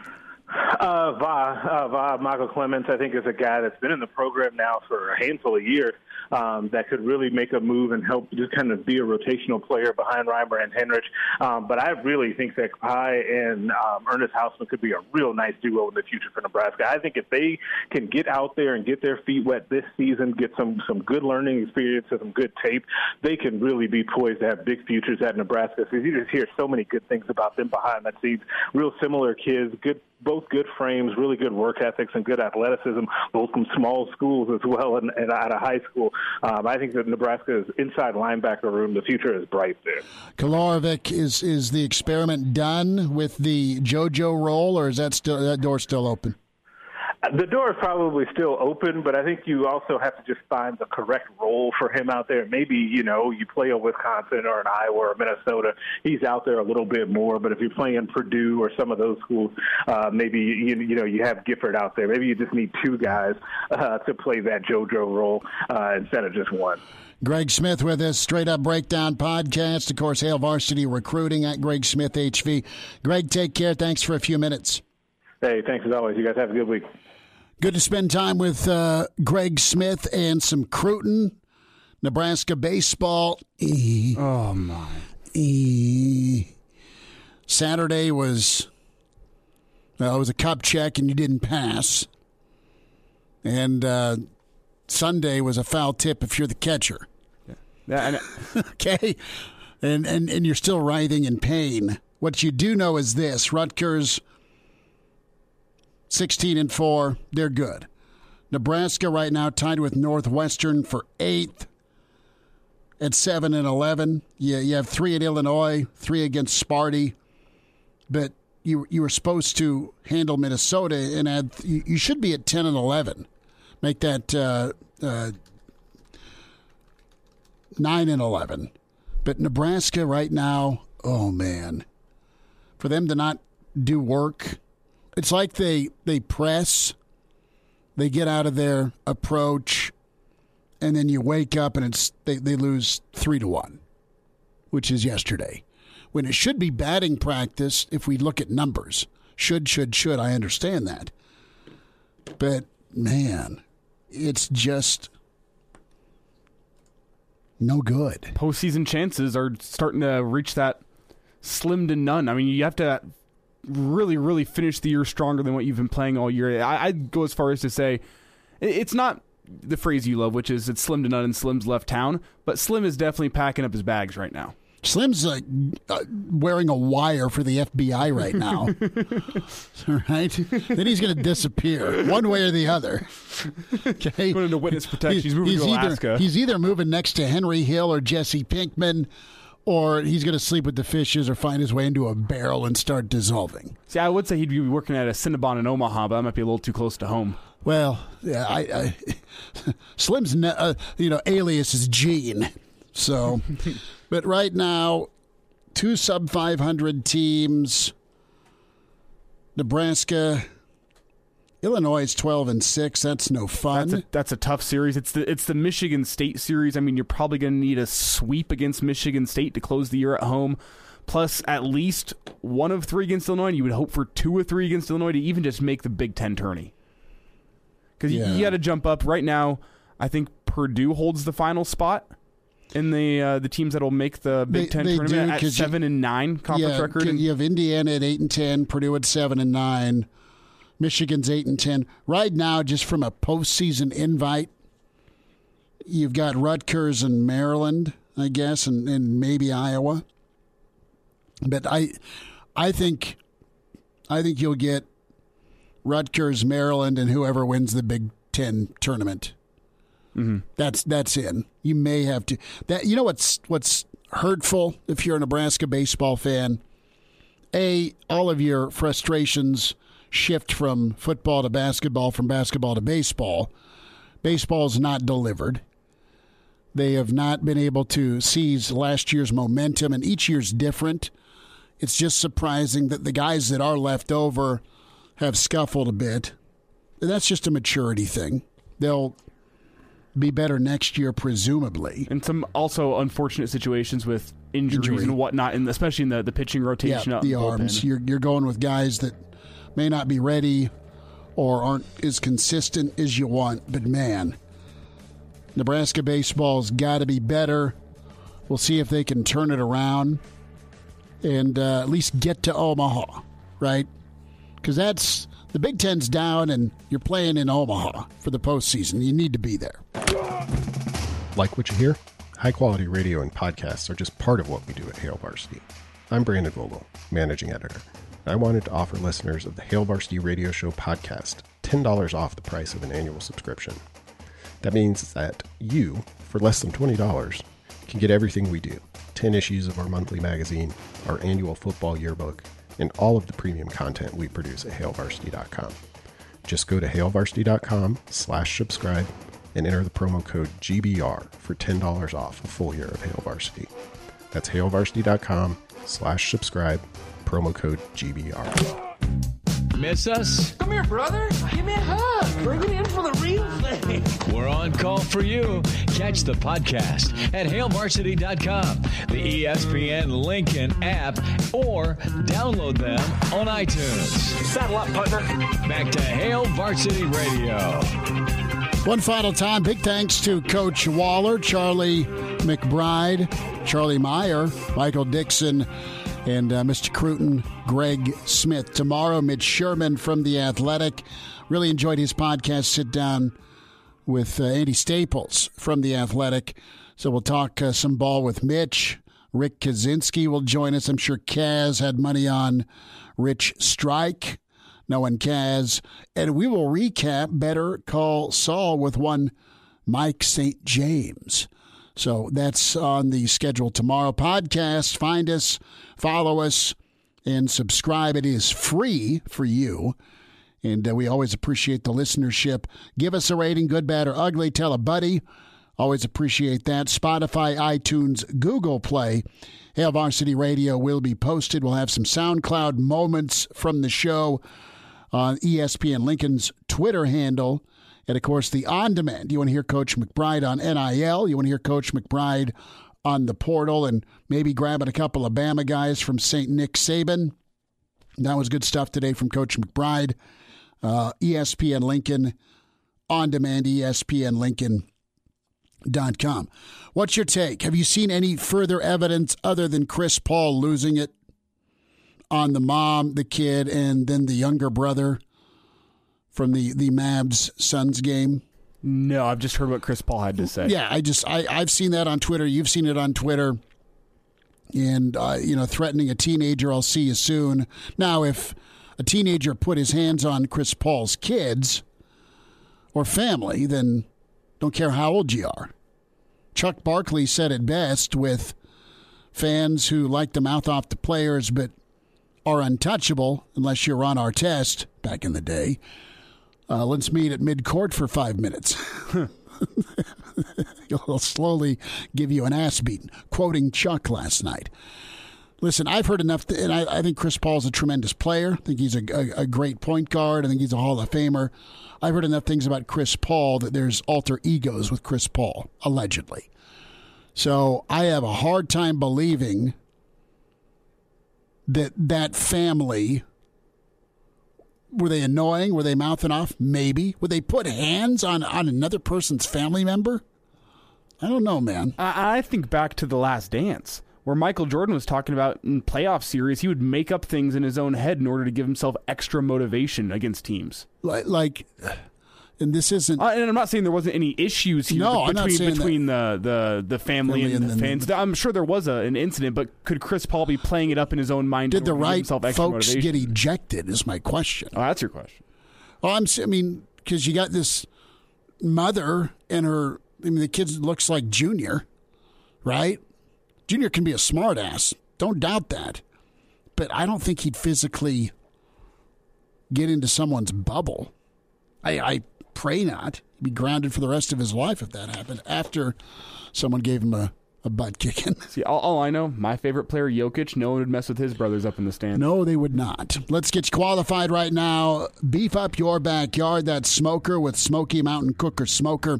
Uh, Va, uh, Va, Michael Clements, I think, is a guy that's been in the program now for a handful of years um, that could really make a move and help just kind of be a rotational player behind Reimer and Henrich. Um, but I really think that Kai and um, Ernest Hausmann could be a real nice duo in the future for Nebraska. I think if they can get out there and get their feet wet this season, get some some good learning experience and some good tape, they can really be poised to have big futures at Nebraska. Because you just hear so many good things about them behind the scenes. Real similar kids, good both good frames, really good work ethics, and good athleticism, both from small schools as well and, and out of high school. Um, I think that Nebraska's inside linebacker room, the future is bright there. Kolarevic, is is the experiment done with the JoJo role, or is that still that door still open? The door is probably still open, but I think you also have to just find the correct role for him out there. Maybe, you know, you play a Wisconsin or an Iowa or Minnesota, he's out there a little bit more. But if you're playing Purdue or some of those schools, uh, maybe, you, you know, you have Gifford out there. Maybe you just need two guys uh, to play that JoJo role uh, instead of just one. Greg Smith with us, Straight Up Breakdown podcast. Of course, Hail Varsity Recruiting at Greg Smith HV. Greg, take care. Thanks for a few minutes. Hey, thanks as always. You guys have a good week. Good to spend time with uh, Greg Smith and some Cruton, Nebraska baseball. Oh my! Saturday was well, it was a cup check and you didn't pass, and uh, Sunday was a foul tip if you're the catcher. Yeah, okay, and and and you're still writhing in pain. What you do know is this: Rutgers 16 and 4. They're good. Nebraska right now tied with Northwestern for eighth at 7 and 11. You, you have three at Illinois, three against Sparty. But you, you were supposed to handle Minnesota and add, you, you should be at 10 and 11. Make that uh, uh, 9 and 11. But Nebraska right now, oh man, for them to not do work it's like they they press, they get out of their approach, and then you wake up and it's they, they lose three to one, which is yesterday. When it should be batting practice if we look at numbers. Should, should, should. I understand that. But man, it's just no good. Postseason chances are starting to reach that slim to none. I mean, you have to really, really finish the year stronger than what you've been playing all year. I, I'd go as far as to say it's not the phrase you love, which is it's slim to none and Slim's left town, but Slim is definitely packing up his bags right now. Slim's uh, uh, wearing a wire for the FBI right now. right? Then he's going to disappear one way or the other. Okay. Going into witness protection. He's moving he's to either, Alaska. He's either moving next to Henry Hill or Jesse Pinkman or he's going to sleep with the fishes or find his way into a barrel and start dissolving. See, I would say he'd be working at a Cinnabon in Omaha, but that might be a little too close to home. Well, yeah, I, I Slim's ne- uh, you know alias is Gene, so. but right now, two sub five hundred teams. Nebraska, Illinois is twelve and six. That's no fun. That's a, that's a tough series. It's the it's the Michigan State series. I mean, you're probably going to need a sweep against Michigan State to close the year at home, plus at least one of three against Illinois. And you would hope for two or three against Illinois to even just make the Big Ten tourney. Because Yeah. you, you got to jump up right now. I think Purdue holds the final spot in the uh, the teams that'll make the Big They- Ten they tournament do, at 'cause you- seven and nine conference yeah, record. And You have Indiana at eight and ten, Purdue at seven and nine, Michigan's eight and ten. Right now, just from a postseason invite, you've got Rutgers and Maryland, I guess, and, and maybe Iowa. But I, I think, I think you'll get Rutgers, Maryland, and whoever wins the Big Ten tournament. Mm-hmm. That's that's in. You may have to that. You know what's what's hurtful if you're a Nebraska baseball fan. A all of your frustrations shift from football to basketball, from basketball to baseball. Baseball's not delivered. They have not been able to seize last year's momentum, and each year's different. It's just surprising that the guys that are left over have scuffled a bit. And that's just a maturity thing. They'll be better next year, presumably. And some also unfortunate situations with injuries Injury. and whatnot, and especially in the, the pitching rotation. Yeah, the bullpen. arms. You're you're going with guys that may not be ready or aren't as consistent as you want. But man, Nebraska baseball's got to be better. We'll see if they can turn it around and uh, at least get to Omaha, right? Because that's the Big Ten's down, and you're playing in Omaha for the postseason. You need to be there. Like what you hear? High quality radio and podcasts are just part of what we do at Hail Varsity. I'm Brandon Vogel, managing editor. I wanted to offer listeners of the Hail Varsity Radio Show podcast $10 off the price of an annual subscription. That means that you, for less than $20, can get everything we do 10 issues of our monthly magazine, our annual football yearbook, and all of the premium content we produce at hailvarsity.com. Just go to hailvarsity.com slash subscribe and enter the promo code GBR for $10 off a full year of Hail Varsity. That's hailvarsity.com slash subscribe, promo code GBR. Miss us? Come here, brother. Give me a hug. Bring it in for the real thing. We're on call for you. Catch the podcast at HailVarsity.com, the ESPN Lincoln app, or download them on iTunes. Saddle up, partner. Back to Hail Varsity Radio. One final time, big thanks to Coach Waller, Charlie McBride, Charlie Meyer, Michael Dixon, and uh, Mr. Cruton, Greg Smith. Tomorrow, Mitch Sherman from The Athletic. Really enjoyed his podcast, Sit Down with uh, Andy Staples from The Athletic. So we'll talk uh, some ball with Mitch. Rick Kaczenski will join us. I'm sure Kaz had money on Rich Strike No one Kaz. And we will recap Better Call Saul with one Mike St. James. So that's on the schedule tomorrow. Podcast, find us, follow us, and subscribe. It is free for you. And uh, we always appreciate the listenership. Give us a rating, good, bad, or ugly. Tell a buddy. Always appreciate that. Spotify, iTunes, Google Play. Hail Varsity Radio will be posted. We'll have some SoundCloud moments from the show on ESPN Lincoln's Twitter handle. And of course, the on demand. You want to hear Coach McBride on NIL. You want to hear Coach McBride on the portal and maybe grabbing a couple of Bama guys from St. Nick Saban. That was good stuff today from Coach McBride. Uh, ESPN Lincoln on demand, E ESPNLincoln.com. What's your take? Have you seen any further evidence other than Chris Paul losing it on the mom, the kid, and then the younger brother from the, the Mavs Suns game? No, I've just heard what Chris Paul had to say. Yeah, I just I I've seen that on Twitter. You've seen it on Twitter, and uh, you know, threatening a teenager. I'll see you soon. Now, if a teenager put his hands on Chris Paul's kids or family, then don't care how old you are. Chuck Barkley said it best with fans who like to mouth off the players but are untouchable unless you're Ron Artest back in the day. Uh, let's meet at mid court for five minutes. He'll slowly give you an ass beating, quoting Chuck last night. Listen, I've heard enough, to, and I, I think Chris Paul's a tremendous player. I think he's a, a, a great point guard. I think he's a Hall of Famer. I've heard enough things about Chris Paul that there's alter egos with Chris Paul, allegedly. So I have a hard time believing that that family were they annoying? Were they mouthing off? Maybe. Would they put hands on on another person's family member? I don't know, man. I, I think back to the Last Dance, where Michael Jordan was talking about in playoff series, he would make up things in his own head in order to give himself extra motivation against teams. Like, like and this isn't. Uh, and I'm not saying there wasn't any issues here No, between between the, the the family, Family and, and the the- fans. I'm sure there was a, an incident, but could Chris Paul be playing it up in his own mind? Did the order to give right folks motivation? get ejected? Is my question. Oh, that's your question. Well, I'm. I mean, because you got this mother and her. I mean, the kid looks like Junior, right? Junior can be a smartass. Don't doubt that. But I don't think he'd physically get into someone's bubble. I, I pray not. He'd be grounded for the rest of his life if that happened after someone gave him a a butt kicking. See, all, all, I know, my favorite player, Jokic, no one would mess with his brothers up in the stand. No, they would not. Let's get you qualified right now. Beef up your backyard. That smoker with Smokey Mountain Cooker Smoker,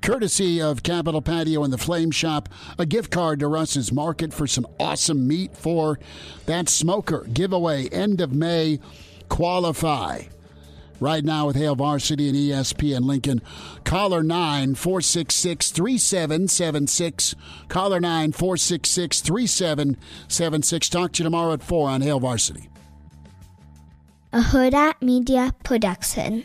courtesy of Capital Patio and the Flame Shop. A gift card to Russ's Market for some awesome meat for that smoker. Giveaway end of May. Qualify right now with Hail Varsity and ESPN Lincoln. Caller 9 466 3776. Caller 9 466 3776. Talk to you tomorrow at 4 on Hail Varsity. A Hurrdat Media Production.